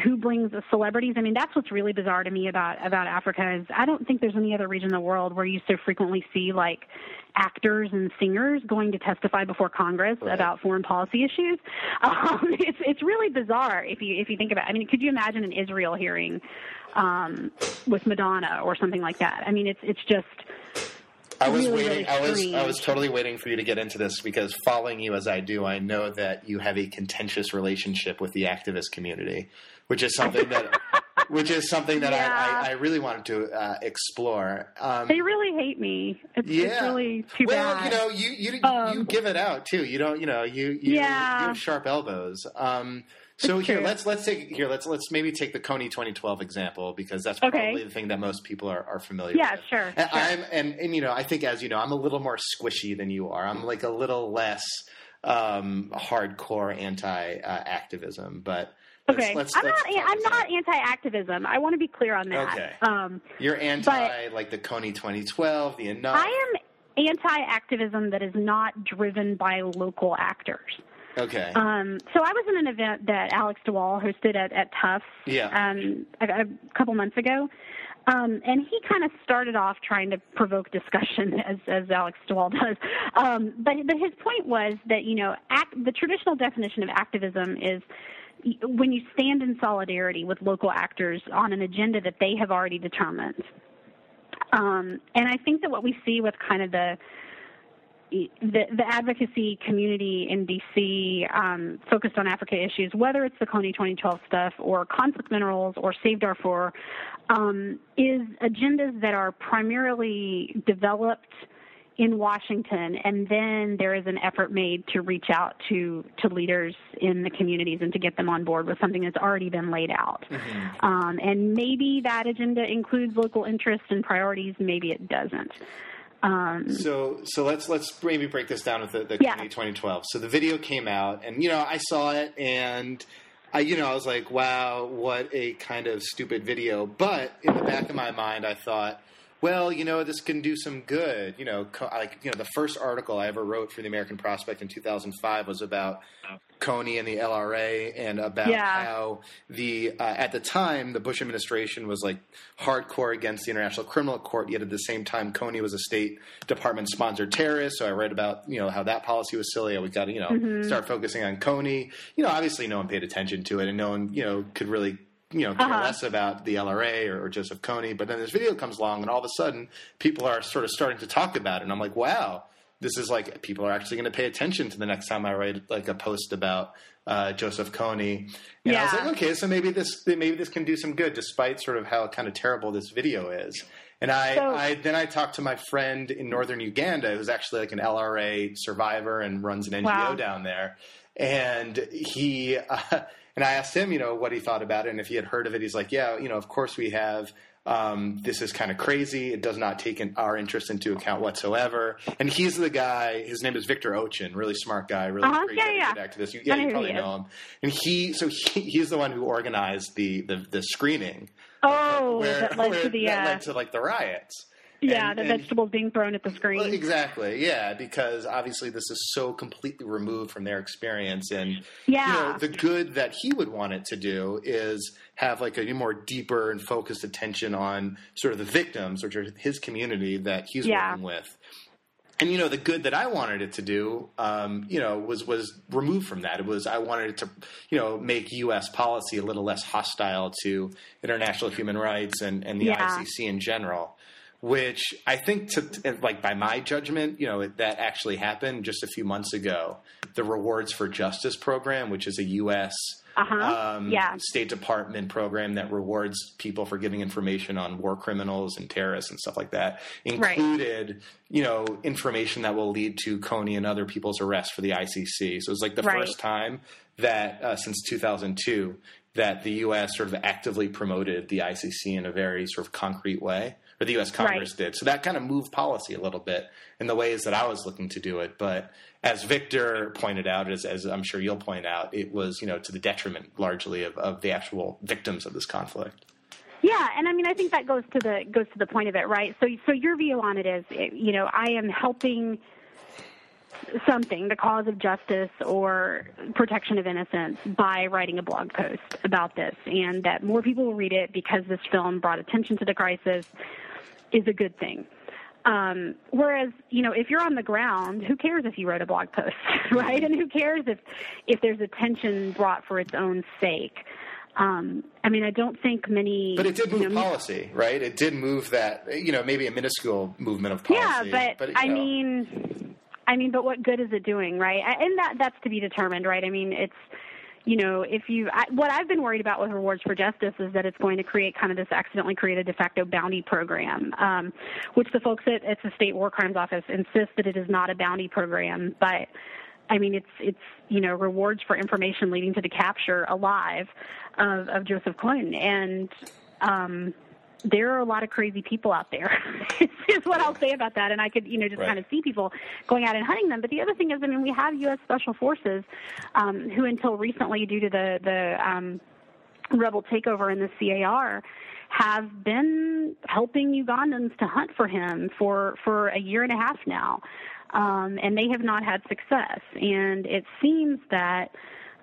who brings the celebrities. I mean, that's what's really bizarre to me about about Africa is I don't think there's any other region in the world where you so frequently see like actors and singers going to testify before Congress Right. about foreign policy issues. Um, it's it's really bizarre if you if you think about. It. I mean, could you imagine an Israel hearing um, with Madonna or something like that? I mean, it's it's just I was really, waiting. really I was. I was totally waiting for you to get into this because following you as I do, I know that you have a contentious relationship with the activist community, which is something that, which is something that Yeah. I, I, I really wanted to uh, explore. Um, they really hate me. It's, yeah. it's really too well, bad. you know, you you, you Um, give it out too. You don't. You know, you you, Yeah. you have sharp elbows. Um, so It's here, true. let's let's take here. Let's let's maybe take the Coney 2012 example because that's Okay. probably the thing that most people are, are familiar Yeah, with. sure, And sure. I'm and, and you know, I think as you know, I'm a little more squishy than you are. I'm like a little less um, hardcore anti-activism, but let's, Okay, let's, I'm let's not. I'm not anti-activism. I want to be clear on that. Okay. Um, You're anti like the Kony 2012, the enough. I am anti-activism that is not driven by local actors. okay. Um, so I was in an event that Alex de Waal hosted at, at Tufts Yeah. um, a, a couple months ago. Um, and he kind of started off trying to provoke discussion, as, as Alex de Waal does. Um, but, but his point was that, you know, act, the traditional definition of activism is when you stand in solidarity with local actors on an agenda that they have already determined. Um, and I think that what we see with kind of the the, the advocacy community in DC um, focused on Africa issues, whether it's the Kony 2012 stuff or conflict minerals or Save Darfur, um, is agendas that are primarily developed in Washington, and then there is an effort made to reach out to to leaders in the communities and to get them on board with something that's already been laid out. Um, and maybe that agenda includes local interests and priorities. Maybe it doesn't. Um, So so let's let's maybe break this down with the, the Yeah. 2012. So the video came out, and you know I saw it, and I you know I was like, wow, what a kind of stupid video. But in the back of my mind, I thought. Well, you know, this can do some good. You know, co- like you know, the first article I ever wrote for the American Prospect in 2005 was about Kony and the LRA and about Yeah. how the uh, at the time the Bush administration was like hardcore against the International Criminal Court, yet at the same time Kony was a State Department sponsored terrorist. So I read about you know how that policy was silly. We got to you know Mm-hmm. start focusing on Kony. You know, obviously no one paid attention to it, and no one you know could really you know care Uh-huh. less about the LRA or, or Joseph Kony. But then this video comes along, and all of a sudden people are sort of starting to talk about it, and I'm like, wow this is like people are actually going to pay attention to the next time I write like a post about uh, Joseph Kony. And I was like, okay, so maybe this maybe this can do some good, despite sort of how kind of terrible this video is. And I, So- I then I talked to my friend in northern Uganda, who's actually like an LRA survivor and runs an NGO Wow. down there. And he uh, and I asked him, you know, what he thought about it and if he had heard of it. He's like, yeah, you know, of course we have. Um, this is kind of crazy. It does not take in our interest into account whatsoever. And he's the guy. His name is Victor Ochen, really smart guy, really Uh-huh, great yeah, yeah. activist. You, yeah, you probably know him. And he, so he, he's the one who organized the the, the screening. oh, where, that led where to the that uh, led to like the riots. Yeah, And- the and- vegetables being thrown at the screen. well, exactly, yeah, because obviously this is so completely removed from their experience, and Yeah. you know the good that he would want it to do is have like a more deeper and focused attention on sort of the victims, which are his community that he's Yeah. working with. And you know the good that I wanted it to do, um, you know, was was removed from that. It was I wanted it to, you know, make U.S. policy a little less hostile to international human rights and, and the Yeah. ICC in general which I think, to, like by my judgment, you know, that actually happened just a few months ago. The Rewards for Justice program, which is a U.S. Uh-huh. Um, Yeah. State Department program that rewards people for giving information on war criminals and terrorists and stuff like that, Right. included, you know, information that will lead to Kony and other people's arrest for the ICC. So it was like the Right. first time that uh, since 2002 that the U.S. sort of actively promoted the ICC in a very sort of concrete way, or the U.S. Congress Right. did. So that kind of moved policy a little bit in the ways that I was looking to do it. But as Victor pointed out, as, as I'm sure you'll point out, it was you know to the detriment largely of, of the actual victims of this conflict. Yeah, and I mean, I think that goes to the goes to the point of it, right? So, so your view on it is, you know, I am helping something, the cause of justice or protection of innocence, by writing a blog post about this, and that more people will read it because this film brought attention to the crisis is a good thing. Um, whereas, you know, if you're on the ground, who cares if you wrote a blog post, right? And who cares if if there's attention brought for its own sake? Um, I mean, I don't think many. But it did move you know, policy, right? It did move that, you know, maybe a minuscule movement of policy. Yeah, but, you I know. mean, I mean, but what good is it doing, right? And that that's to be determined, right? I mean, it's you know, if you I, what I've been worried about with Rewards for Justice is that it's going to create kind of this accidentally create a de facto bounty program, um, which the folks at, at the state war crimes office insist that it is not a bounty program, but I mean, it's it's you know rewards for information leading to the capture alive of, of Joseph Kony, and um, there are a lot of crazy people out there. is what I'll say about that, and I could you know just Right. kind of see people going out and hunting them. But the other thing is, I mean, we have U.S. Special Forces um, who, until recently, due to the the um, rebel takeover in the CAR have been helping Ugandans to hunt for him for for a year and a half now, um, and they have not had success. And it seems that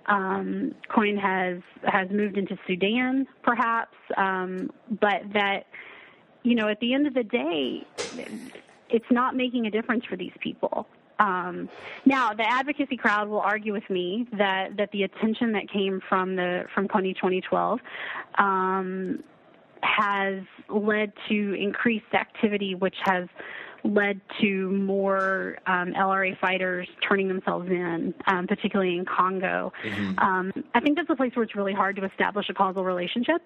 um, Kony has has moved into Sudan, perhaps, um, but that you know at the end of the day, it's not making a difference for these people. Um, now, the advocacy crowd will argue with me that, that the attention that came from the from Kony 2012 um, has led to increased activity, which has led to more um, LRA fighters turning themselves in, um, particularly in Congo. Um, I think that's a place where it's really hard to establish a causal relationship.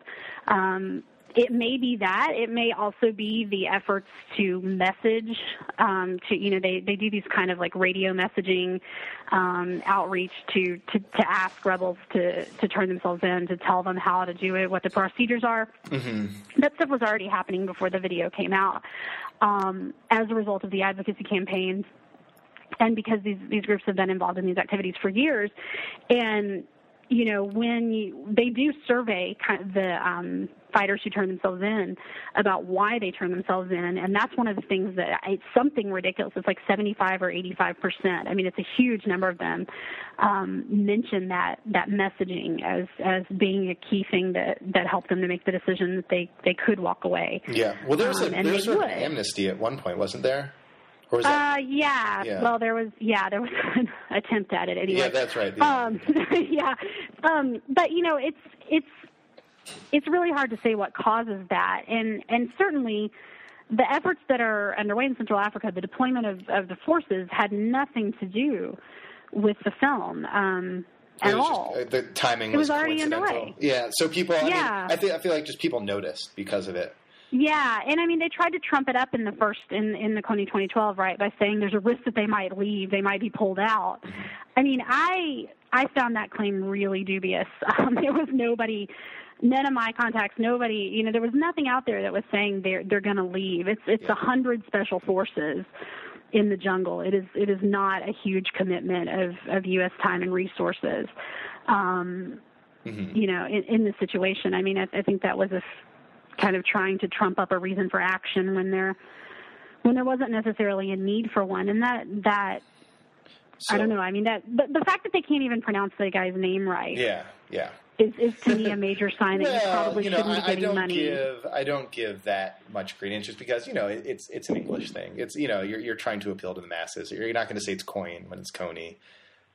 It may be that. It may also be the efforts to message. Um, to you know, they they do these kind of like radio messaging um, outreach to, to to ask rebels to to turn themselves in, to tell them how to do it, what the procedures are. That stuff was already happening before the video came out. Um, as a result of the advocacy campaigns, and because these these groups have been involved in these activities for years, and you know when you, they do survey kind of the um, fighters who turn themselves in about why they turn themselves in, and that's one of the things that it's something ridiculous. It's like 75 or 85 percent. I mean, it's a huge number of them um, mention that that messaging as as being a key thing that that helped them to make the decision that they they could walk away. Yeah. Well, there was, Um, a, and there they was sort of would. an amnesty at one point, wasn't there? Or that? Uh, yeah. Yeah. Well, there was yeah, there was an attempt at it anyway. yeah, that's right. the- Um, yeah, um, but you know, it's it's it's really hard to say what causes that, and and certainly the efforts that are underway in Central Africa, the deployment of, of the forces, had nothing to do with the film um, at was just- all. uh, the timing It was was already underway. Yeah. So people, I Yeah. mean, I think I feel like just people noticed because of it. Yeah, and I mean they tried to trump it up in the first in in the Kony 2012, right, by saying there's a risk that they might leave, they might be pulled out. I mean, I I found that claim really dubious. Um, there was nobody, none of my contacts, nobody, you know, there was nothing out there that was saying they're they're going to leave. It's it's a hundred special forces in the jungle. It is it is not a huge commitment of of U.S. time and resources. Um, You know, in, in this situation, I mean, I, I think that was a f- kind of trying to trump up a reason for action when there when there wasn't necessarily a need for one, and that that So, I don't know. I mean, that the, the fact that they can't even pronounce the guy's name right Yeah. Yeah. Is, is to me a major sign that you Well, probably you know, shouldn't I, be I giving don't money. give I don't give that much credence just because you know it, it's it's an English thing. It's you know you're you're trying to appeal to the masses. You're not going to say it's coin when it's Coney.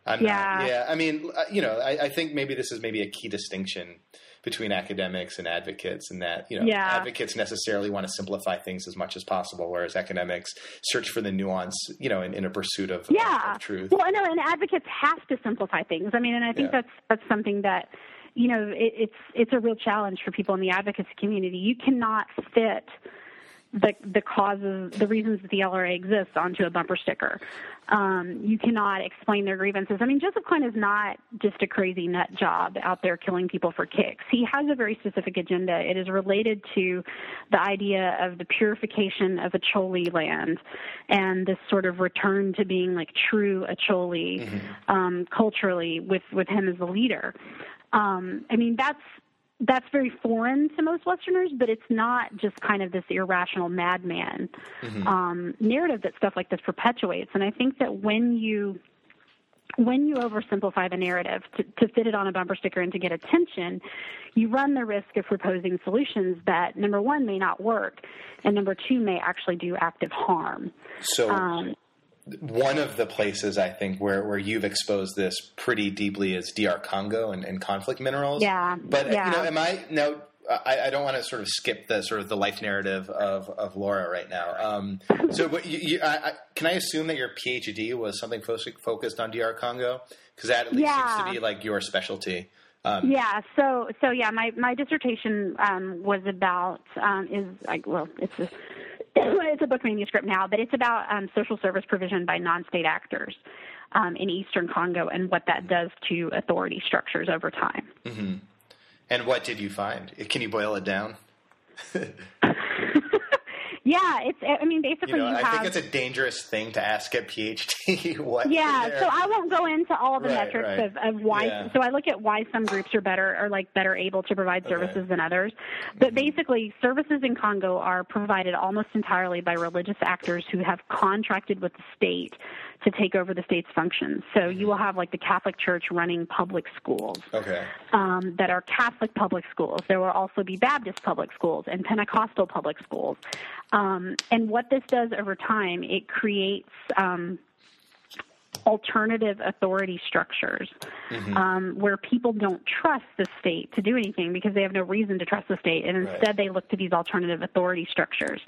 I'm Yeah. Not, yeah. I mean, uh, you know, I, I think maybe this is maybe a key distinction between academics and advocates, in that you know Yeah. advocates necessarily want to simplify things as much as possible, whereas academics search for the nuance, you know, in, in a pursuit of, of- yeah. of truth. Well, I know, and advocates have to simplify things. I mean, and I think Yeah. that's that's something that you know it, it's it's a real challenge for people in the advocacy community. You cannot fit the the causes, the reasons that the LRA exists onto a bumper sticker. Um, you cannot explain their grievances. I mean, Joseph Kony is not just a crazy nut job out there killing people for kicks. He has a very specific agenda. It is related to the idea of the purification of Acholi land and this sort of return to being like true Acholi um, culturally with with him as the leader. Um, I mean, that's that's very foreign to most Westerners, but it's not just kind of this irrational madman Mm-hmm. um, narrative that stuff like this perpetuates. And I think that when you when you oversimplify the narrative to, to fit it on a bumper sticker and to get attention, you run the risk of proposing solutions that number one may not work, and number two may actually do active harm. So, Um, one of the places I think where, where you've exposed this pretty deeply is DR Congo and, and conflict minerals. Yeah, But, yeah. you know, am I now? I, I don't want to sort of skip the sort of the life narrative of, of Laura right now. Um, so, but you, you, I, I, can I assume that your PhD was something fo- focused on DR Congo? Because that at least Yeah. seems to be like your specialty. Um, Yeah, so so yeah, my my dissertation um, was about um, is like well, it's a it's a book manuscript now, but it's about um, social service provision by non-state actors um, in eastern Congo and what that does to authority structures over time. And what did you find? Can you boil it down? Yeah, it's I mean basically You know, you I have think it's a dangerous thing to ask at PhD. what? Yeah, so I won't go into all the Right, metrics right. of, of why. Yeah. So I look at why some groups are better or like better able to provide Okay. services than others. But Mm-hmm. basically, services in Congo are provided almost entirely by religious actors who have contracted with the state to take over the state's functions. So you will have like the Catholic Church running public schools Okay. um, that are Catholic public schools. There will also be Baptist public schools and Pentecostal public schools. Um, and what this does over time, it creates um, alternative authority structures um, where people don't trust the state to do anything because they have no reason to trust the state, and Right. instead they look to these alternative authority structures.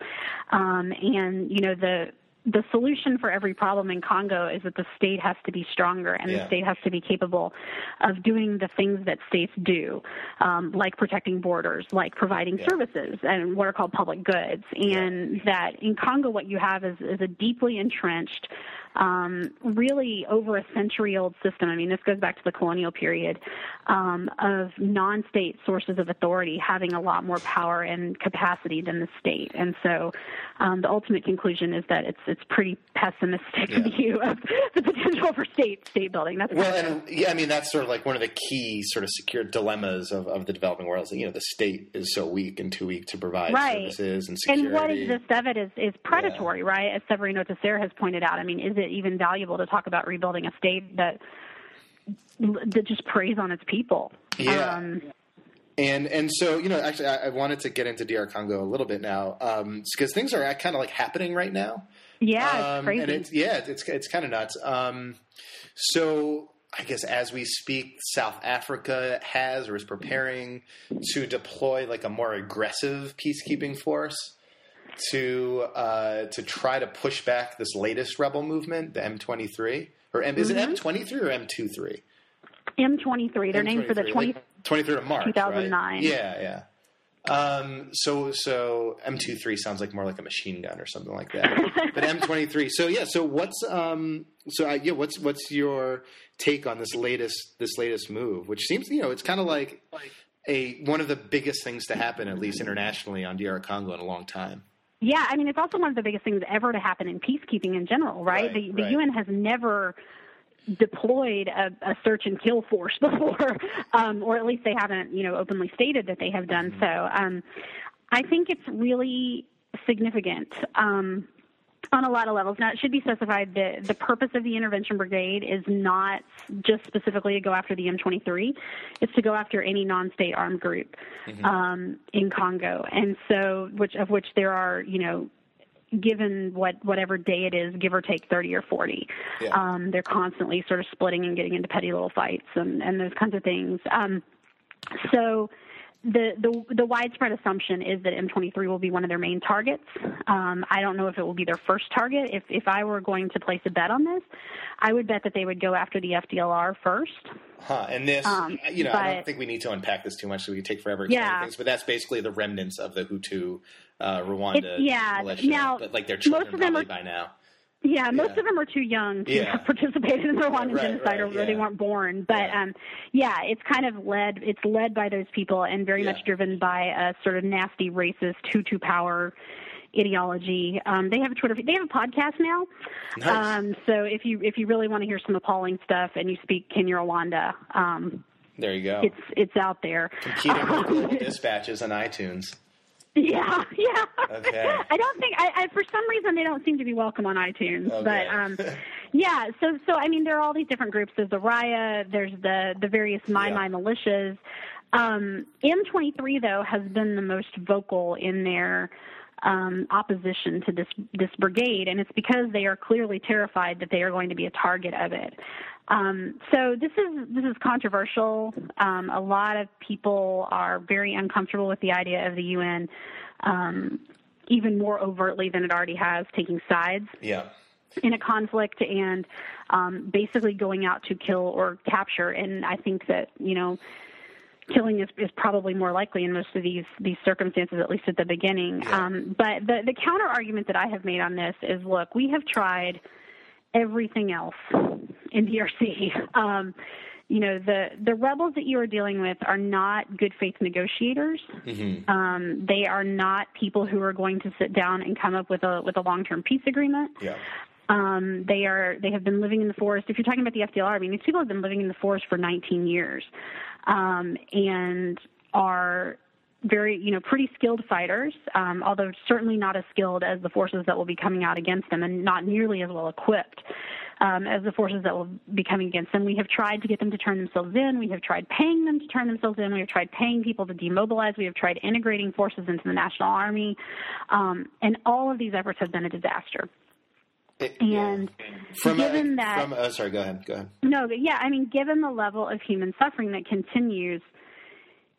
Um, and you know the the solution for every problem in Congo is that the state has to be stronger and Yeah. the state has to be capable of doing the things that states do, um, like protecting borders, like providing Yeah. services and what are called public goods. And that in Congo, what you have is, is a deeply entrenched, um, really over a century old system. I mean, this goes back to the colonial period um, of non state sources of authority having a lot more power and capacity than the state. And so um, the ultimate conclusion is that it's, it's pretty pessimistic Yeah. view of the potential for state state building. That's Well, and yeah, I mean that's sort of like one of the key sort of secure dilemmas of, of the developing world. Is that, you know, the state is so weak and too weak to provide Right. services and security. And what is this of it is, is predatory, right? As Séverine Autesserre has pointed out. I mean, is it even valuable to talk about rebuilding a state that that just preys on its people? Yeah. Um, And and so you know, actually, I, I wanted to get into DR Congo a little bit now because things are kind of like happening right now. yeah, it's Um, crazy. And it's, yeah, it's it's kind of nuts. Um, so I guess as we speak, South Africa has or is preparing to deploy like a more aggressive peacekeeping force to uh, to try to push back this latest rebel movement, the M23. Or M, is it Mm-hmm. M23 or M23? M23, they're named for the M23, 20. like 23rd of March, 2009. Right? Yeah, yeah. Um, so so M23 sounds like more like a machine gun or something like that. but M23. So yeah. So what's um so uh, yeah what's what's your take on this latest this latest move, which seems you know it's kind of like a one of the biggest things to happen at least internationally on DR Congo in a long time. Yeah, I mean, it's also one of the biggest things ever to happen in peacekeeping in general, right? Right, the, the right. UN has never deployed a, a search and kill force before, um, or at least they haven't, you know, openly stated that they have done Mm-hmm. so. Um, I think it's really significant. Um, on a lot of levels. Now, it should be specified that the purpose of the intervention brigade is not just specifically to go after the M23. It's to go after any non-state armed group um, in Congo, and so which of which there are, you know, given what whatever day it is, give or take 30 or 40. Yeah. Um, they're constantly sort of splitting and getting into petty little fights and, and those kinds of things. Um, so the, the the widespread assumption is that M23 will be one of their main targets. Um, I don't know if it will be their first target. If if I were going to place a bet on this, I would bet that they would go after the FDLR first. Huh. And this, Um, you know, I don't think we need to unpack this too much, so we could take forever Yeah. things. But that's basically the remnants of the Hutu uh, Rwanda It's- yeah, militia. now, but like their most children of them probably are- by now. Yeah, most Yeah. of them are too young to Yeah. have participated in the Rwandan Right, genocide, or right, or they weren't born. But Yeah. um, yeah, it's kind of led. It's led by those people, and very Yeah. much driven by a sort of nasty, racist Hutu power ideology. Um, they have a Twitter. They have a podcast now. Nice. Um, so if you if you really want to hear some appalling stuff, and you speak Kinyarwanda, um, There you go. It's it's out there. Competing with dispatches on iTunes. Yeah, yeah. Okay. I don't think I, I for some reason they don't seem to be welcome on iTunes. Okay. But um yeah, so so I mean there are all these different groups. There's the Raia, there's the the various My Yeah. My militias. Um M23 though has been the most vocal in their um, opposition to this this brigade, and it's because they are clearly terrified that they are going to be a target of it. Um, so this is this is controversial. Um, a lot of people are very uncomfortable with the idea of the UN, um, even more overtly than it already has, taking sides Yeah. in a conflict and um, basically going out to kill or capture. And I think that you know, killing is, is probably more likely in most of these these circumstances, at least at the beginning. Yeah. Um, but the the counter argument that I have made on this is, look, we have tried everything else in DRC. Um, you know, the the rebels that you are dealing with are not good faith negotiators. Um, they are not people who are going to sit down and come up with a with a long term peace agreement. Yeah. Um, they are they have been living in the forest. If you're talking about the FDLR, I mean these people have been living in the forest for 19 years, um, and are very you know pretty skilled fighters. Um, although certainly not as skilled as the forces that will be coming out against them, and not nearly as well equipped. Um, as the forces that will be coming against them. We have tried to get them to turn themselves in. We have tried paying them to turn themselves in. We have tried paying people to demobilize. We have tried integrating forces into the National Army. Um, and all of these efforts have been a disaster. It- And from given a, that- from oh, sorry, go ahead. Go ahead. No, yeah, I mean, given the level of human suffering that continues,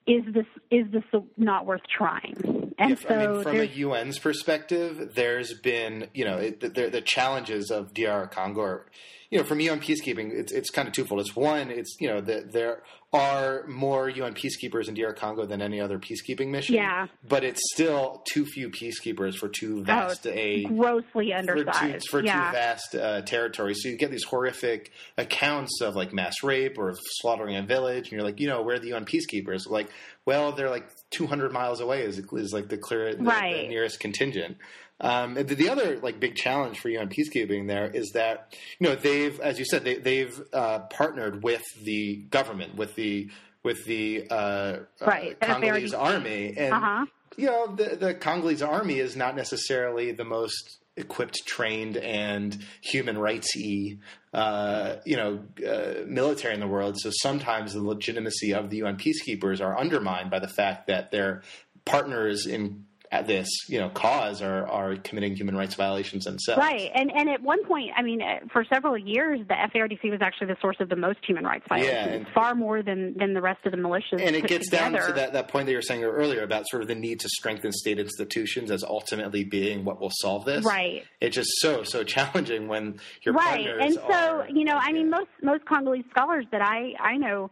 is this is this not worth trying? And If- so I mean, from a UN's perspective, there's been, you know, it, the, the challenges of DR Congo are, you know, from UN peacekeeping, it's, it's kind of twofold. It's one, it's, you know, that there are more UN peacekeepers in DR Congo than any other peacekeeping mission. Yeah. But it's still too few peacekeepers for too vast oh, a. grossly For, undersized. for yeah. too vast uh, territory, so you get these horrific accounts of like mass rape or of slaughtering a village, and you're like, you know, where are the UN peacekeepers? Like, well, they're like 200 miles away is, is like the clear the, the nearest contingent. Um, the, the other like big challenge for UN peacekeeping there is that you know they've, as you said, they, they've uh, partnered with the government, with the with the uh, Right, uh, Congolese FARDC. army, and Uh-huh. you know the the Congolese army is not necessarily the most equipped, trained, and human rights y uh, you know uh, military in the world. So sometimes the legitimacy of the UN peacekeepers are undermined by the fact that their partners in at this you know cause are are committing human rights violations themselves. Right, and and at one point, I mean, uh, for several years, the FARDC was actually the source of the most human rights violations, and- far more than than the rest of the militias. And it gets together. down to that, that point that you were saying earlier about sort of the need to strengthen state institutions as ultimately being what will solve this. Right. It's just so, so challenging when your right and so are- you know i mean yeah. most most congolese scholars that i i know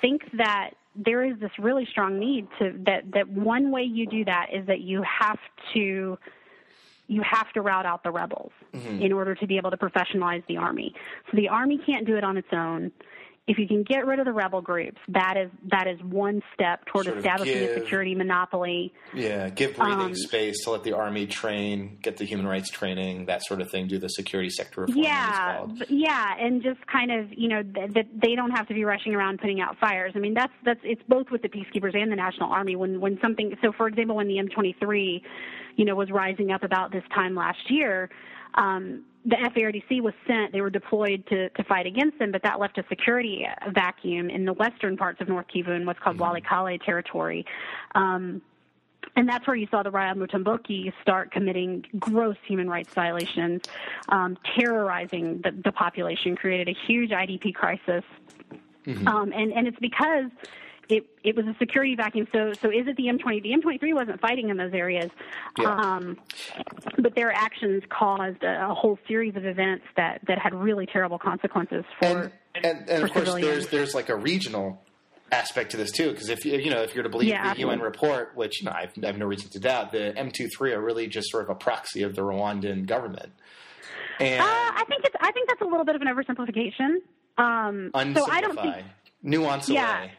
think that there is this really strong need to that that one way you do that is that you have to you have to rout out the rebels Mm-hmm. in order to be able to professionalize the army so the army can't do it on its own if you can get rid of the rebel groups that is that is one step toward Sort establishing give- a security monopoly Yeah, give breathing Um, space to let the army train, get the human rights training, that sort of thing. Do the security sector reform. Yeah, yeah, and just kind of you know that th- they don't have to be rushing around putting out fires. I mean that's that's it's both with the peacekeepers and the national army. When when something so for example when the M23, you know, was rising up about this time last year. Um, the FARDC was sent; they were deployed to, to fight against them, but that left a security vacuum in the western parts of North Kivu in what's called Walikale territory. Um, and that's where you saw the Raia Mutomboki start committing gross human rights violations, um, terrorizing the, the population, created a huge IDP crisis. Um, and, and it's because it, it was a security vacuum. So, so is it the M20? The M23 wasn't fighting in those areas. Yeah. Um, but their actions caused a, a whole series of events that, that had really terrible consequences for. and and, and of course civilians. there's there's like a regional aspect to this too because if you you know if you're to believe Yeah, the UN report which you know, I've, I have no reason to doubt the M23 are really just sort of a proxy of the Rwandan government and Uh, I think it's. I think that's a little bit of an oversimplification. Um, so I don't think nuance Yeah. away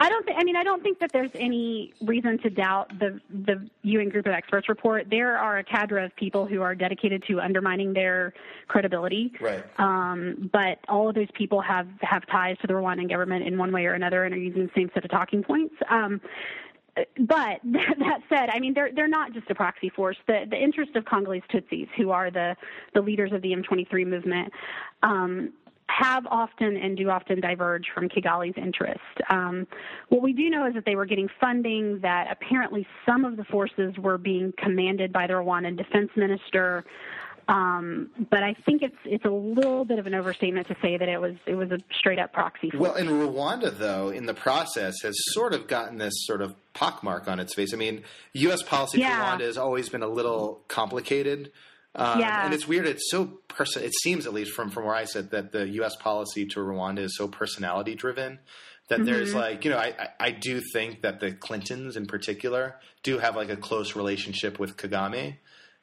I don't think. I mean, I don't think that there's any reason to doubt the the UN Group of Experts report. There are a cadre of people who are dedicated to undermining their credibility. Right. Um, but all of those people have have ties to the Rwandan government in one way or another, and are using the same set of talking points. Um, but that said, I mean they're they're not just a proxy force. The the interest of Congolese Tutsis, who are the the leaders of the M23 movement, um, have often and do often diverge from Kigali's interest. Um, what we do know is that they were getting funding, that apparently some of the forces were being commanded by the Rwandan defense minister. Um, but I think it's it's a little bit of an overstatement to say that it was it was a straight up proxy. Force. Well, in Rwanda, though, in the process, has sort of gotten this sort of pockmark on its face. I mean, U.S. policy Yeah. for Rwanda has always been a little complicated. Um, Yeah. and it's weird. It's so person. It seems, at least from from where I sit, that the U.S. policy to Rwanda is so personality driven. That there's Mm-hmm. like, you know, I, I do think that the Clintons in particular do have like a close relationship with Kagame,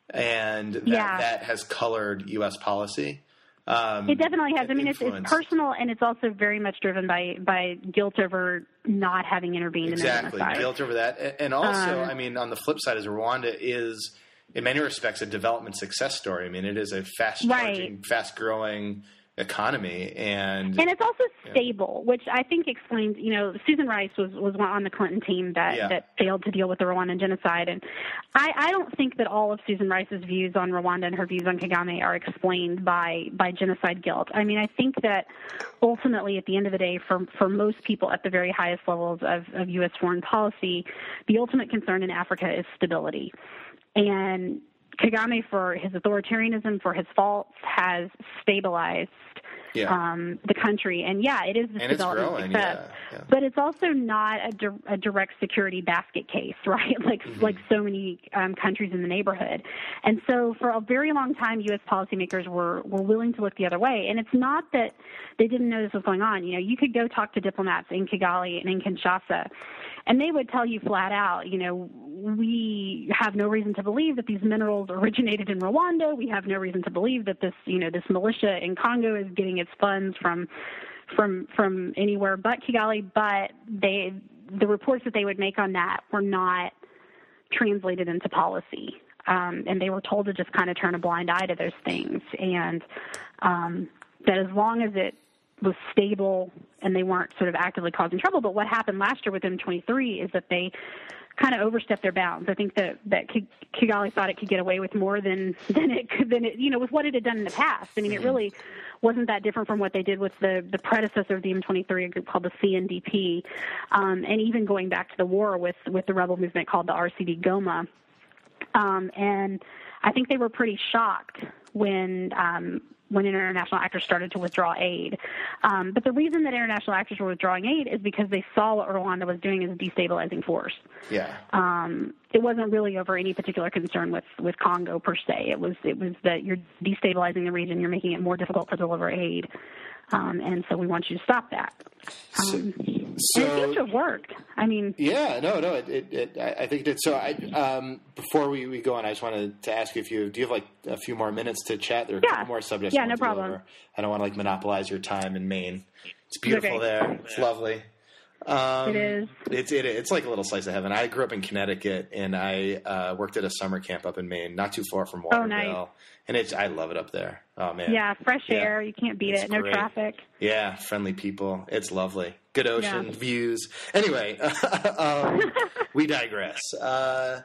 and that, Yeah. that has colored U.S. policy. Um, It definitely has. I mean, it's, it's personal, and it's also very much driven by by guilt over not having intervened exactly in guilt over that and also Um, i mean on the flip side is rwanda is in many respects a development success story i mean it is a fast charging Right. fast growing economy and, And it's also stable, which I think explains. You know, Susan Rice was was on the Clinton team that Yeah. that failed to deal with the Rwandan genocide, and I, I don't think that all of Susan Rice's views on Rwanda and her views on Kagame are explained by by genocide guilt. I mean, I think that ultimately, at the end of the day, for for most people at the very highest levels of, of U.S. foreign policy, the ultimate concern in Africa is stability, and Kagame, for his authoritarianism, for his faults, has stabilized yeah um, the country. And yeah, it is the And development growing, success. yeah, yeah. But it's also not a, di- a direct security basket case, right? Like Mm-hmm. like so many um, countries in the neighborhood. And so for a very long time, U.S. policymakers were were willing to look the other way. And it's not that they didn't know this was going on. You know, you could go talk to diplomats in Kigali and in Kinshasa, and they would tell you flat out, you know, we have no reason to believe that these minerals originated in Rwanda. We have no reason to believe that this, you know, this militia in Congo is getting its funds from from from anywhere but Kigali. But they, the reports that they would make on that were not translated into policy. Um, and they were told to just kind of turn a blind eye to those things, and um, that as long as it was stable and they weren't sort of actively causing trouble. But what happened last year with M23 is that they kind of overstepped their bounds. I think that that Kigali thought it could get away with more than than it could than it you know with what it had done in the past. I mean, it really wasn't that different from what they did with the the predecessor of the M23, a group called the CNDP, um, and even going back to the war with with the rebel movement called the RCD Goma. Um, and I think they were pretty shocked when um, when international actors started to withdraw aid. Um, but the reason that international actors were withdrawing aid is because they saw what Rwanda was doing as a destabilizing force. yeah Um, it wasn't really over any particular concern with, with Congo per se. It was it was that you're destabilizing the region, you're making it more difficult to deliver aid, um, and so we want you to stop that. Um, and it seems to have worked. I mean, Yeah, no, no. It, it, it, I think that. So, I um, before we, we go on, I just wanted to ask you if you do you have like a few more minutes to chat. There are a Yeah. couple more subjects. Yeah, no problem. I don't want to like monopolize your time in Maine. It's beautiful Okay. there. It's lovely. Um, It is. It's it, it's like a little slice of heaven. I grew up in Connecticut, and I uh, worked at a summer camp up in Maine, not too far from Waterville. Oh, nice. And it's I love it up there. Oh man. yeah, fresh Yeah. air, you can't beat It's it. No great. traffic. Yeah, friendly people. It's lovely. Good ocean Yeah. views. Anyway, um, we digress. Uh,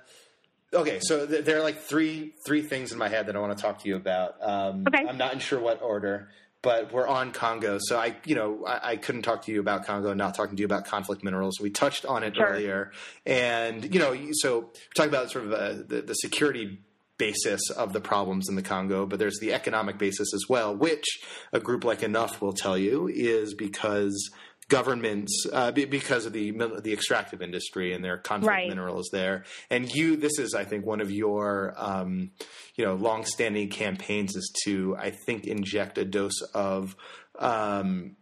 okay, so th- there are like three three things in my head that I want to talk to you about. Um, Okay. I'm not sure what order, but we're on Congo, so I you know I, I couldn't talk to you about Congo, not talking to you about conflict minerals. We touched on it Sure. earlier, and you know, so we're about sort of uh, the, the security basis of the problems in the Congo, but there's the economic basis as well, which a group like Enough will tell you is because governments, uh, be- because of the the extractive industry and their conflict Right. minerals there. And you, this is, I think, one of your, um, you know, longstanding campaigns is to, I think, inject a dose of. Um,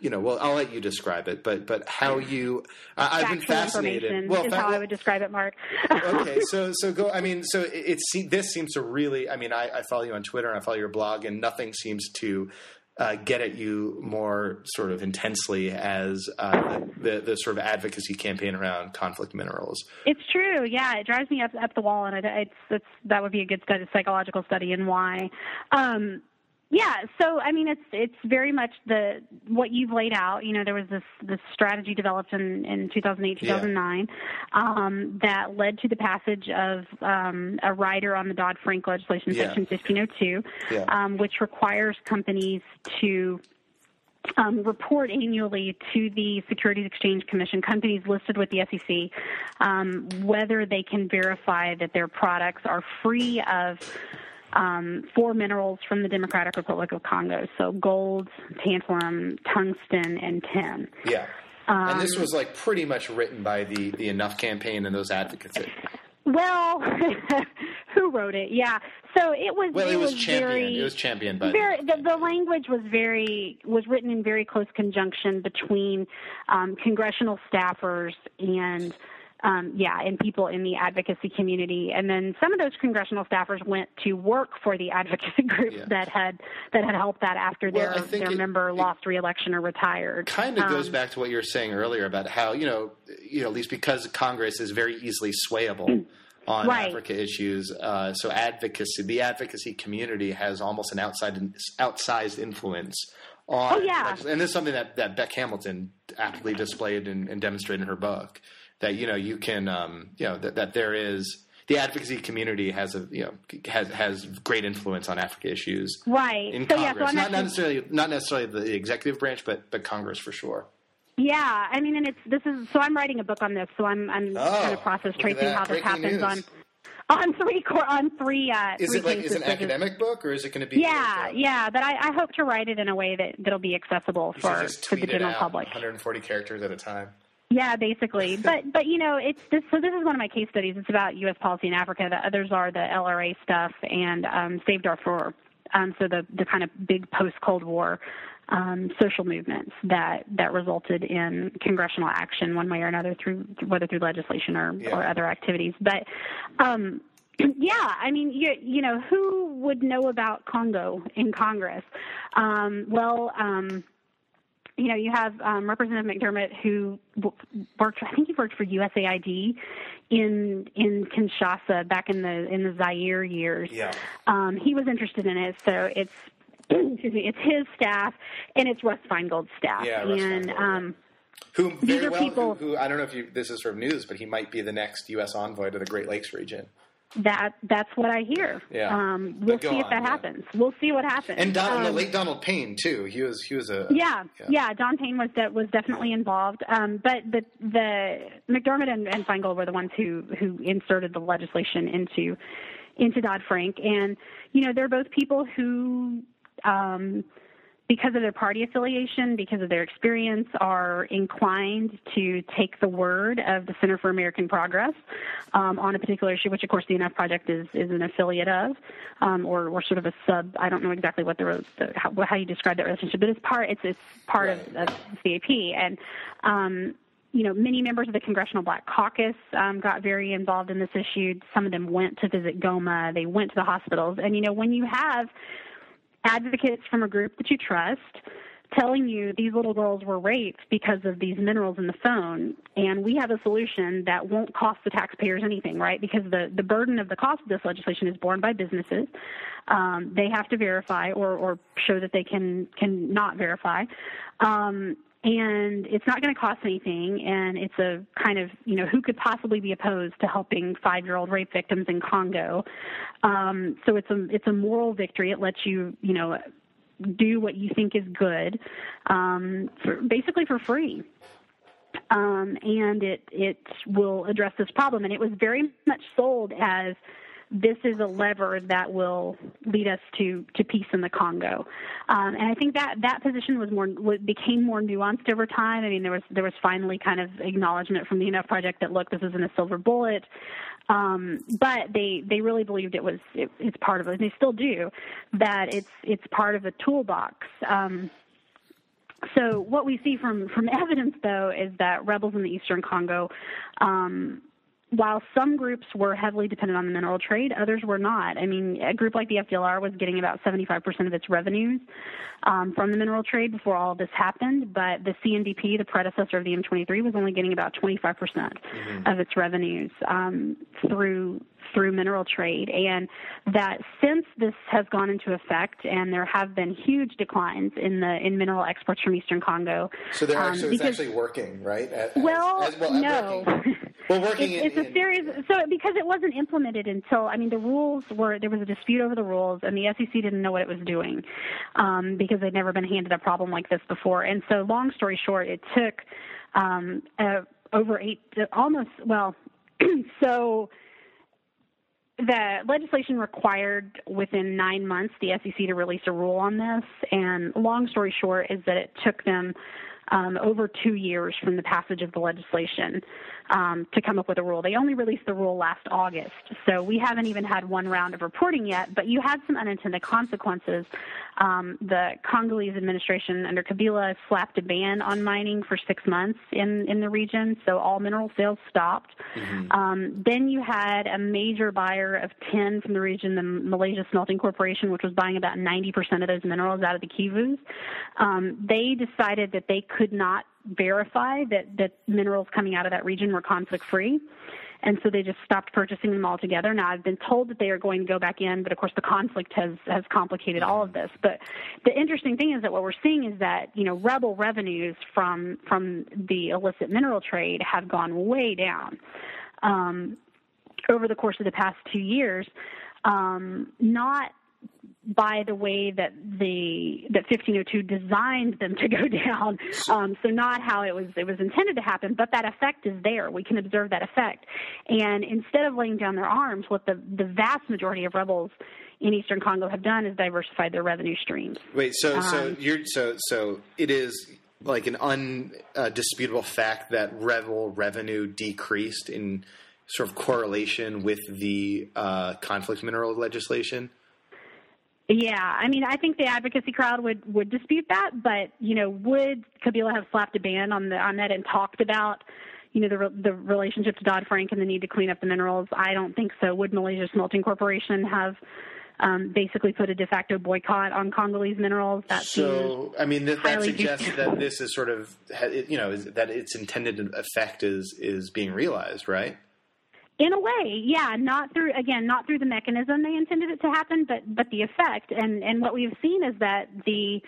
you know, well, I'll let you describe it, but but how you, I, I've been fascinated. information Well, is fa- how I would describe it, Mark. okay, so so go. I mean, so it, it this seems to really. I mean, I, I follow you on Twitter and I follow your blog, and nothing seems to uh, get at you more sort of intensely as uh, the, the, sort of advocacy campaign around conflict minerals. It's true. Yeah, it drives me up up the wall, and it, it's, it's that would be a good study, psychological study, and why. Um, yeah, so I mean, it's it's very much the what you've laid out. You know, there was this this strategy developed in in 2008 2009 yeah. um, that led to the passage of um, a rider on the Dodd Frank legislation, yeah. Section 1502, yeah. um, which requires companies to um, report annually to the Securities Exchange Commission, companies listed with the SEC, um, whether they can verify that their products are free of um, four minerals from the Democratic Republic of Congo. So gold, tantalum, tungsten, and tin. Yeah. Um, and this was like pretty much written by the, the Enough campaign and those advocates. Well, who wrote it? Yeah. So it was. Well, it, it was, was championed. Very, it was championed by. Very, the, the language was very was written in very close conjunction between um, congressional staffers and um, yeah, and people in the advocacy community. And then some of those congressional staffers went to work for the advocacy groups yeah. that had that had helped that after well, their their it, member it lost reelection or retired. Kind of um, goes back to what you were saying earlier about how you know you know at least because Congress is very easily swayable. Mm. On right. Africa issues, uh, so advocacy, the advocacy community has almost an outside outsized influence on. Oh yeah, and this is something that, that Bec Hamilton aptly displayed and, and demonstrated in her book that you know you can um, you know that, that there is the advocacy community has a you know has has great influence on Africa issues. Right. In so, Congress, yeah, so not, not necessarily not necessarily the executive branch, but but Congress for sure. Yeah, I mean, and it's this is so I'm writing a book on this, so I'm I'm oh, kind of process tracing how this happens news. on on three on three. Uh, is three it like is it an academic book or is it going to be? Yeah, yeah, but I, I, hope to write it in a way that that'll be accessible for for the general public. 140 characters at a time. Yeah, basically. But but you know, it's this. So this is one of my case studies. It's about U.S. policy in Africa. The others are the LRA stuff and um, Save Darfur. Um, so the the kind of big post Cold War um, social movements that that resulted in congressional action one way or another through whether through legislation or yeah. or other activities. But um, yeah, I mean, you, you know, who would know about Congo in Congress? Um, well. Um, you know, you have um, Representative McDermott who worked. I think he worked for USAID in in Kinshasa back in the in the Zaire years. Yeah. Um, he was interested in it, so it's excuse me, it's his staff and it's Russ Feingold's staff. Yeah, Russ and Feingold, um, who these are well, people who, who, I don't know if you, this is sort of news, but he might be the next U.S. envoy to the Great Lakes region. That that's what I hear. Yeah. Um, we'll see on, if that yeah. happens. We'll see what happens. And Don, um, the late Donald Payne too. He was he was a yeah yeah. yeah. Don Payne was de- was definitely involved. Um, but the the McDermott and, and Feingold were the ones who who inserted the legislation into into Dodd Frank, and you know they're both people who. Um, because of their party affiliation, because of their experience, are inclined to take the word of the Center for American Progress um, on a particular issue, which of course the Enough Project is, is an affiliate of, um, or, or sort of a sub. I don't know exactly what the, the how, how, you describe that relationship, but it's part it's it's part of, of CAP and. Um, you know, many members of the Congressional Black Caucus um, got very involved in this issue. Some of them went to visit Goma. They went to the hospitals. And, you know, when you have advocates from a group that you trust telling you these little girls were raped because of these minerals in the phone. And we have a solution that won't cost the taxpayers anything right? Because the, the burden of the cost of this legislation is borne by businesses. Um, they have to verify or, or show that they can can not verify. Um, and it's not going to cost anything and it's a kind of you know who could possibly be opposed to helping five year old rape victims in congo? Um, so it's a it's a moral victory. It lets you you know do what you think is good um, for, basically for free. Um, and it it will address this problem. And it was very much sold as this is a lever that will lead us to, to peace in the Congo. Um, and I think that that position was more became more nuanced over time. I mean, there was there was finally kind of acknowledgement from the Enough Project that look, this isn't a silver bullet. Um, but they they really believed it was it, it's part of it. And they still do that. It's it's part of a toolbox. Um, so what we see from from evidence, though, is that rebels in the eastern Congo um, while some groups were heavily dependent on the mineral trade, others were not. I mean, a group like the FDLR was getting about 75% of its revenues um, from the mineral trade before all this happened, but the CNDP, the predecessor of the M23, was only getting about 25% mm hmm of its revenues um, through through mineral trade, and that since this has gone into effect, and there have been huge declines in the in mineral exports from Eastern Congo. So they're um, actually, because, it's actually working, right? As, well, as, well no. Well, working it's, in, it's a series. So because it wasn't implemented until I mean the rules were there was a dispute over the rules, and the SEC didn't know what it was doing um, because they'd never been handed a problem like this before. And so, long story short, it took um, uh, over eight, almost well, so the legislation required within nine months the SEC to release a rule on this, and long story short is that it took them um, over two years from the passage of the legislation um, to come up with a rule. They only released the rule last August, so we haven't even had one round of reporting yet. But you had some unintended consequences. Um, the Congolese administration under Kabila slapped a ban on mining for six months in in the region, so all mineral sales stopped. Mm-hmm. Um, then you had a major buyer of tin from the region, the Malaysia Smelting Corporation, which was buying about 90% of those minerals out of the Kivus. Um, they decided that they could not verify that, that minerals coming out of that region were conflict free. And so they just stopped purchasing them altogether. Now I've been told that they are going to go back in, but of course the conflict has has complicated all of this. But the interesting thing is that what we're seeing is that you know rebel revenues from from the illicit mineral trade have gone way down um, over the course of the past two years. Um, not by the way that the that 1502 designed them to go down. Um, so not how it was it was intended to happen, but that effect is there. We can observe that effect. And instead of laying down their arms, what the the vast majority of rebels in Eastern Congo have done is diversified their revenue streams. Wait, so um, so you're so so it is like an undisputable fact that rebel revenue decreased in sort of correlation with the uh, conflict mineral legislation. Yeah, I mean, I think the advocacy crowd would would dispute that, but you know, would Kabila have slapped a ban on the on that and talked about, you know, the the relationship to Dodd Frank and the need to clean up the minerals? I don't think so. Would Malaysia Smelting Corporation have? Um, basically, put a de facto boycott on Congolese minerals. That so, I mean, that, that suggests that this is sort of, you know, that its intended effect is is being realized, right? In a way, yeah, not through again, not through the mechanism they intended it to happen, but but the effect. And and what we've seen is that the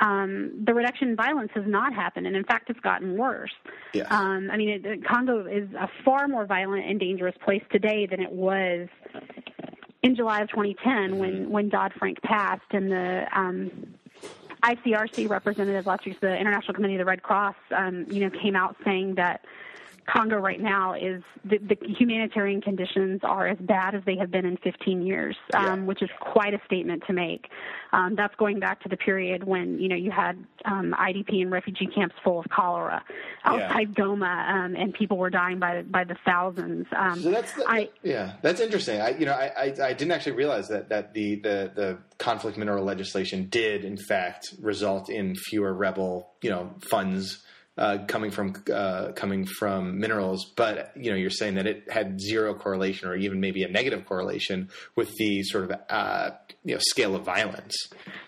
um, the reduction in violence has not happened, and in fact, it's gotten worse. Yeah. Um, I mean, it, Congo is a far more violent and dangerous place today than it was in July of 2010 mm-hmm. when when Dodd Frank passed, and the um, ICRC representative last week, the International Committee of the Red Cross, um, you know, came out saying that Congo right now is the, the, humanitarian conditions are as bad as they have been in 15 years, um, which is quite a statement to make. Um, that's going back to the period when you know you had um, IDP and refugee camps full of cholera outside yeah. Goma, um, and people were dying by by the thousands. Um, so that's the, I, yeah, that's interesting. I you know I, I, I didn't actually realize that that the the the conflict mineral legislation did in fact result in fewer rebel you know funds uh, coming from uh, coming from minerals, but you know you're saying that it had zero correlation or even maybe a negative correlation with the sort of uh, you know scale of violence.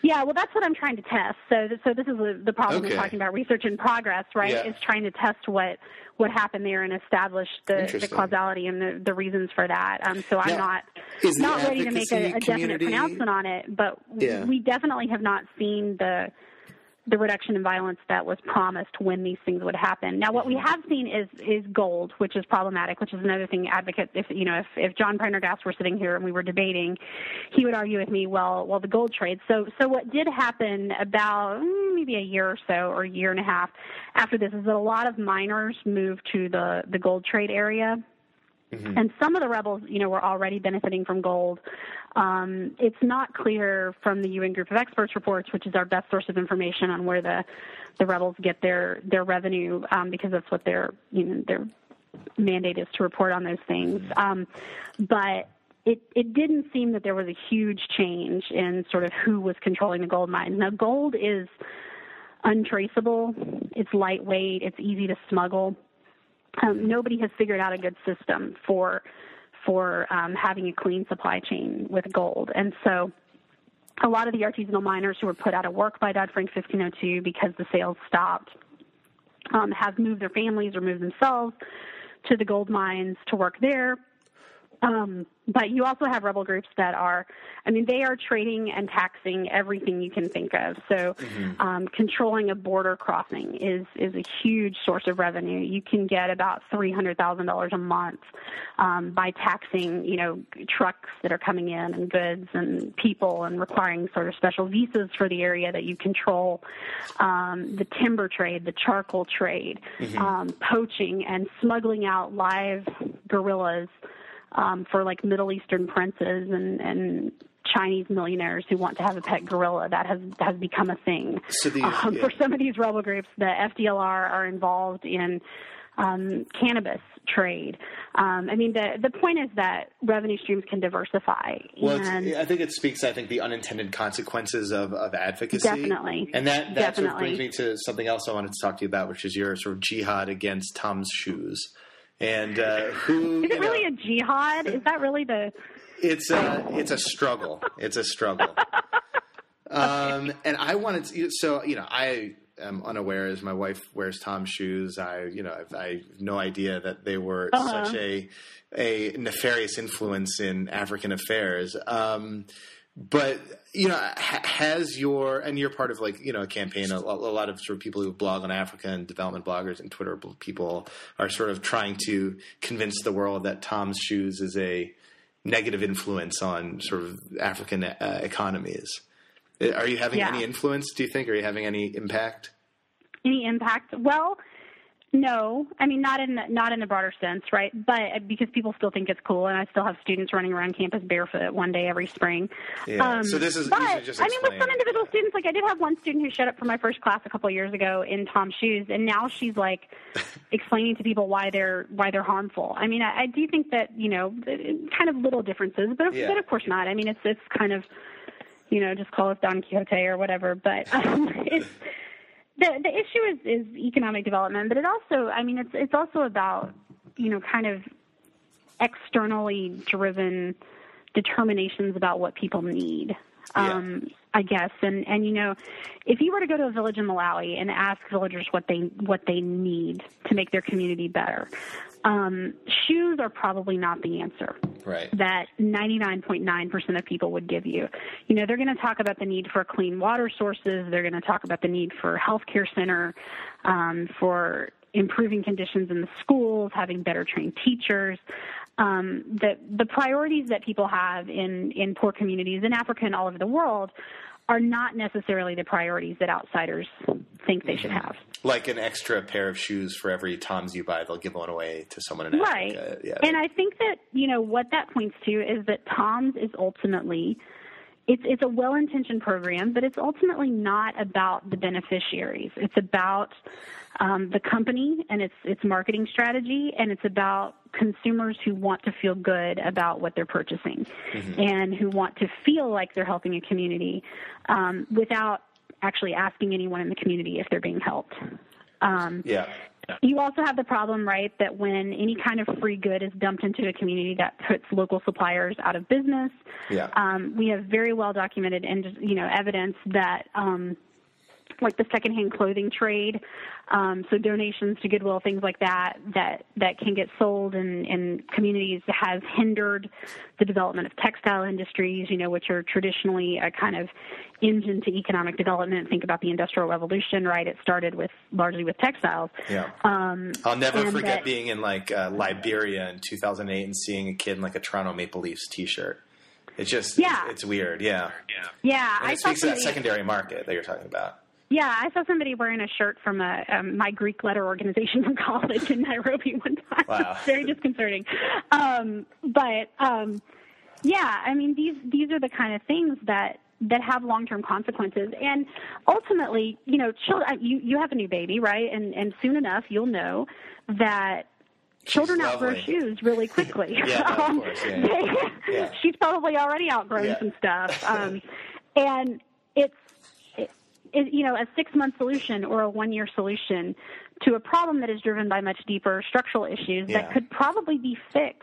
Yeah, well, that's what I'm trying to test. So, so this is the problem okay. we're talking about research in progress, right? Yeah. Is trying to test what what happened there and establish the, the causality and the, the reasons for that. Um, so I'm now, not not ready to make a, a definite pronouncement on it, but yeah. we definitely have not seen the the reduction in violence that was promised when these things would happen. Now, what we have seen is is gold, which is problematic, which is another thing. Advocate, if you know, if, if John Prendergast were sitting here and we were debating, he would argue with me, well, well, the gold trade. So, so what did happen about mm, maybe a year or so, or a year and a half after this, is that a lot of miners moved to the the gold trade area Mm-hmm. And some of the rebels, you know, were already benefiting from gold. Um, it's not clear from the UN Group of Experts reports, which is our best source of information on where the the rebels get their their revenue, um, because that's what their you know their mandate is to report on those things. Mm-hmm. Um, but it, it didn't seem that there was a huge change in sort of who was controlling the gold mines. Now, gold is untraceable, it's lightweight, it's easy to smuggle. Um, nobody has figured out a good system for for um, having a clean supply chain with gold, and so a lot of the artisanal miners who were put out of work by Dodd Frank 1502 because the sales stopped um, have moved their families or moved themselves to the gold mines to work there. Um, but you also have rebel groups that are, I mean, they are trading and taxing everything you can think of. So, mm-hmm. um, controlling a border crossing is is a huge source of revenue. You can get about three hundred thousand dollars a month um, by taxing, you know, trucks that are coming in and goods and people and requiring sort of special visas for the area that you control. Um, the timber trade, the charcoal trade, mm-hmm. um, poaching and smuggling out live gorillas um, for like Middle Eastern princes and and Chinese millionaires who want to have a pet gorilla. That has has become a thing. So the, um, yeah. For some of these rebel groups, the FDLR are involved in um, cannabis trade. Um, I mean, the the point is that revenue streams can diversify. Well, I think it speaks. I think the unintended consequences of, of advocacy. Definitely, and that that Sort of brings me to something else I wanted to talk to you about, which is your sort of jihad against Tom's shoes. And uh, who is it really know, a jihad? Is that really the? It's a it's a struggle. It's a struggle. um, and I wanted to, so you know I am unaware as my wife wears Tom's shoes. I you know I've, I have no idea that they were uh-huh. such a a nefarious influence in African affairs. Um, but you know, has your and you're part of like you know a campaign. A, a, lot of sort of people who blog on Africa and development bloggers and Twitter people are sort of trying to convince the world that Tom's shoes is a negative influence on sort of African uh, economies. Are you having yeah. any influence? Do you think? Are you having any impact? Any impact? Well, no, I mean not in the, not in the broader sense, right? But uh, because people still think it's cool, and I still have students running around campus barefoot one day every spring. Yeah. Um, so this is. But I mean, with some individual students, like I did have one student who showed up for my first class a couple of years ago in Tom's shoes, and now she's like explaining to people why they're why they're harmful. I mean, I, I do think that you know, kind of little differences, but yeah. but of course not. I mean, it's it's kind of you know, just call us Don Quixote or whatever, but um, it's the the issue is is economic development, but it also, I mean, it's it's also about you know kind of externally driven determinations about what people need. Um, yeah. I guess, and and you know, if you were to go to a village in Malawi and ask villagers what they what they need to make their community better, um, shoes are probably not the answer. Right. That 99.9% of people would give you. You know, they're going to talk about the need for clean water sources. They're going to talk about the need for healthcare center, um, for improving conditions in the schools, having better trained teachers. Um, the the priorities that people have in in poor communities in Africa and all over the world are not necessarily the priorities that outsiders think they should have. Like an extra pair of shoes for every Tom's you buy, they'll give one away to someone in right. Africa. Yeah. And I think that, you know, what that points to is that Tom's is ultimately it's it's a well-intentioned program, but it's ultimately not about the beneficiaries. It's about um, the company and its its marketing strategy, and it's about consumers who want to feel good about what they're purchasing, mm-hmm. and who want to feel like they're helping a community um, without actually asking anyone in the community if they're being helped. Um, yeah. You also have the problem, right, that when any kind of free good is dumped into a community, that puts local suppliers out of business. Yeah. Um, we have very well documented and you know evidence that um, like the secondhand clothing trade, um, so donations to Goodwill, things like that, that that can get sold in, in communities has hindered the development of textile industries, you know, which are traditionally a kind of engine to economic development. Think about the Industrial Revolution, right? It started with largely with textiles. Yeah. Um, I'll never forget that, being in like uh, Liberia in 2008 and seeing a kid in like a Toronto Maple Leafs T-shirt. It's just yeah. it's, it's weird. Yeah. Yeah. Yeah. And it I speaks to that secondary market that you're talking about. Yeah, I saw somebody wearing a shirt from a um, my Greek letter organization from college in Nairobi one time. Wow. very disconcerting. Um, but um, yeah, I mean these these are the kind of things that that have long term consequences, and ultimately, you know, children. You you have a new baby, right? And and soon enough, you'll know that children outgrow shoes really quickly. yeah, um, of course. Yeah, yeah. yeah. She's probably already outgrown yeah. some stuff, um, and it's you know, a six month solution or a one year solution to a problem that is driven by much deeper structural issues Yeah. that could probably be fixed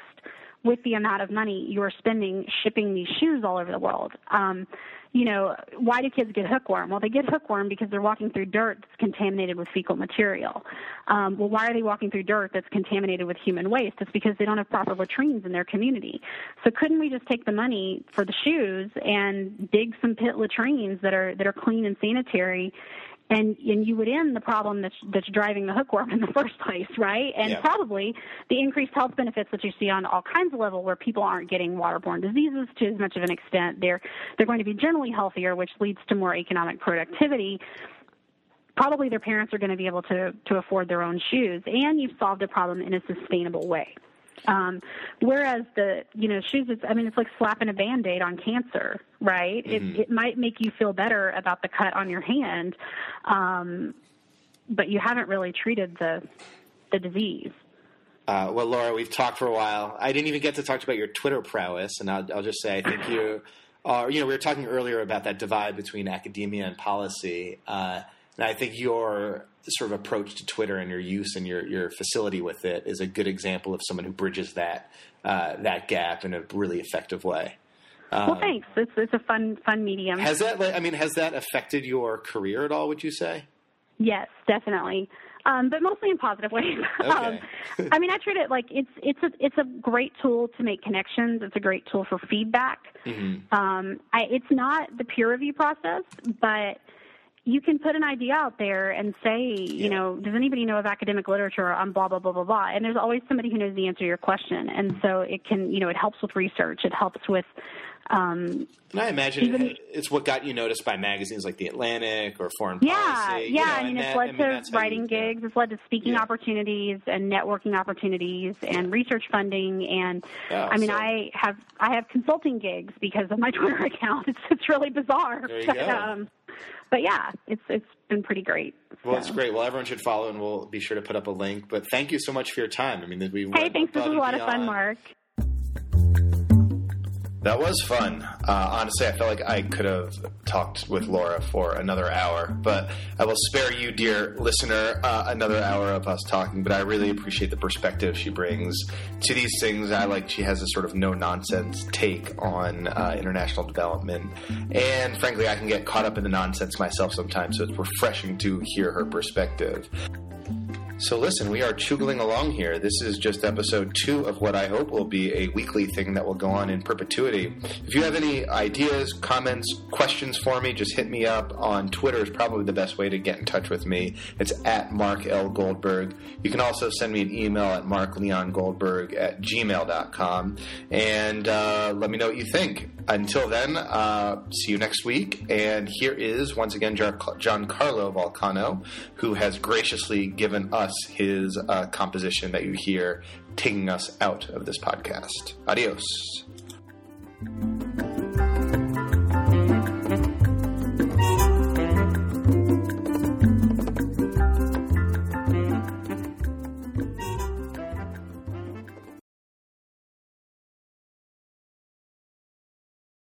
with the amount of money you're spending shipping these shoes all over the world. Um, you know, why do kids get hookworm? Well, they get hookworm because they're walking through dirt that's contaminated with fecal material. Um, well, why are they walking through dirt that's contaminated with human waste? It's because they don't have proper latrines in their community. So couldn't we just take the money for the shoes and dig some pit latrines that are that are clean and sanitary? And, and you would end the problem that's that's driving the hookworm in the first place, right? And Yeah. probably the increased health benefits that you see on all kinds of level where people aren't getting waterborne diseases to as much of an extent. They're they're going to be generally healthier, which leads to more economic productivity. Probably their parents are going to be able to to afford their own shoes, and you've solved a problem in a sustainable way. Um, whereas the you know shoes, it's I mean it's like slapping a band aid on cancer, right? It it might make you feel better about the cut on your hand, um, but you haven't really treated the the disease. Uh, well, Laura, we've talked for a while. I didn't even get to talk about your Twitter prowess, and I'll, I'll just say I think you are. You know, we were talking earlier about that divide between academia and policy, uh, and I think your sort of approach to Twitter and your use and your your facility with it is a good example of someone who bridges that uh, that gap in a really effective way. well, thanks. It's it's a fun fun medium. Has that? I mean, has that affected your career at all? Would you say? Yes, definitely. Um, but mostly in positive ways. um, I mean, I treat it like it's it's a it's a great tool to make connections. It's a great tool for feedback. Um, I, it's not the peer review process, but you can put an idea out there and say, you know, does anybody know of academic literature on blah blah blah blah blah? And there's always somebody who knows the answer to your question, and so it can, you know, it helps with research. It helps with um, And I imagine Even- it's what got you noticed by magazines like The Atlantic or Foreign Yeah, Policy. you yeah. know, I mean, it's that- led I mean, to that's you- writing yeah. gigs. It's led to speaking Yeah. opportunities and networking opportunities and research funding. And Yeah, I mean, so- I have I have consulting gigs because of my Twitter account. It's it's really bizarre. There you but, go. Um, but yeah, it's it's been pretty great. Well, So. it's great. Well, everyone should follow, and we'll be sure to put up a link. But thank you so much for your time. I mean, we Hey, thanks. This was a lot of fun. Mark. That was fun. Uh, honestly, I felt like I could have talked with Laura for another hour, but I will spare you, dear listener, uh, another hour of us talking. But I really appreciate the perspective she brings to these things. I like she has a sort of no nonsense take on uh, international development, and frankly, I can get caught up in the nonsense myself sometimes. So it's refreshing to hear her perspective. So listen, we are chugging along here. This is just episode two of what I hope will be a weekly thing that will go on in perpetuity. If you have any ideas, comments, questions for me, just hit me up on Twitter is probably the best way to get in touch with me. It's at Mark L. Goldberg. You can also send me an email at markleongoldberg at gmail.com and uh, let me know what you think. Until then, uh, see you next week. And here is, once again, John Carlo Volcano, who has graciously given us his uh, composition that you hear taking us out of this podcast. Adios.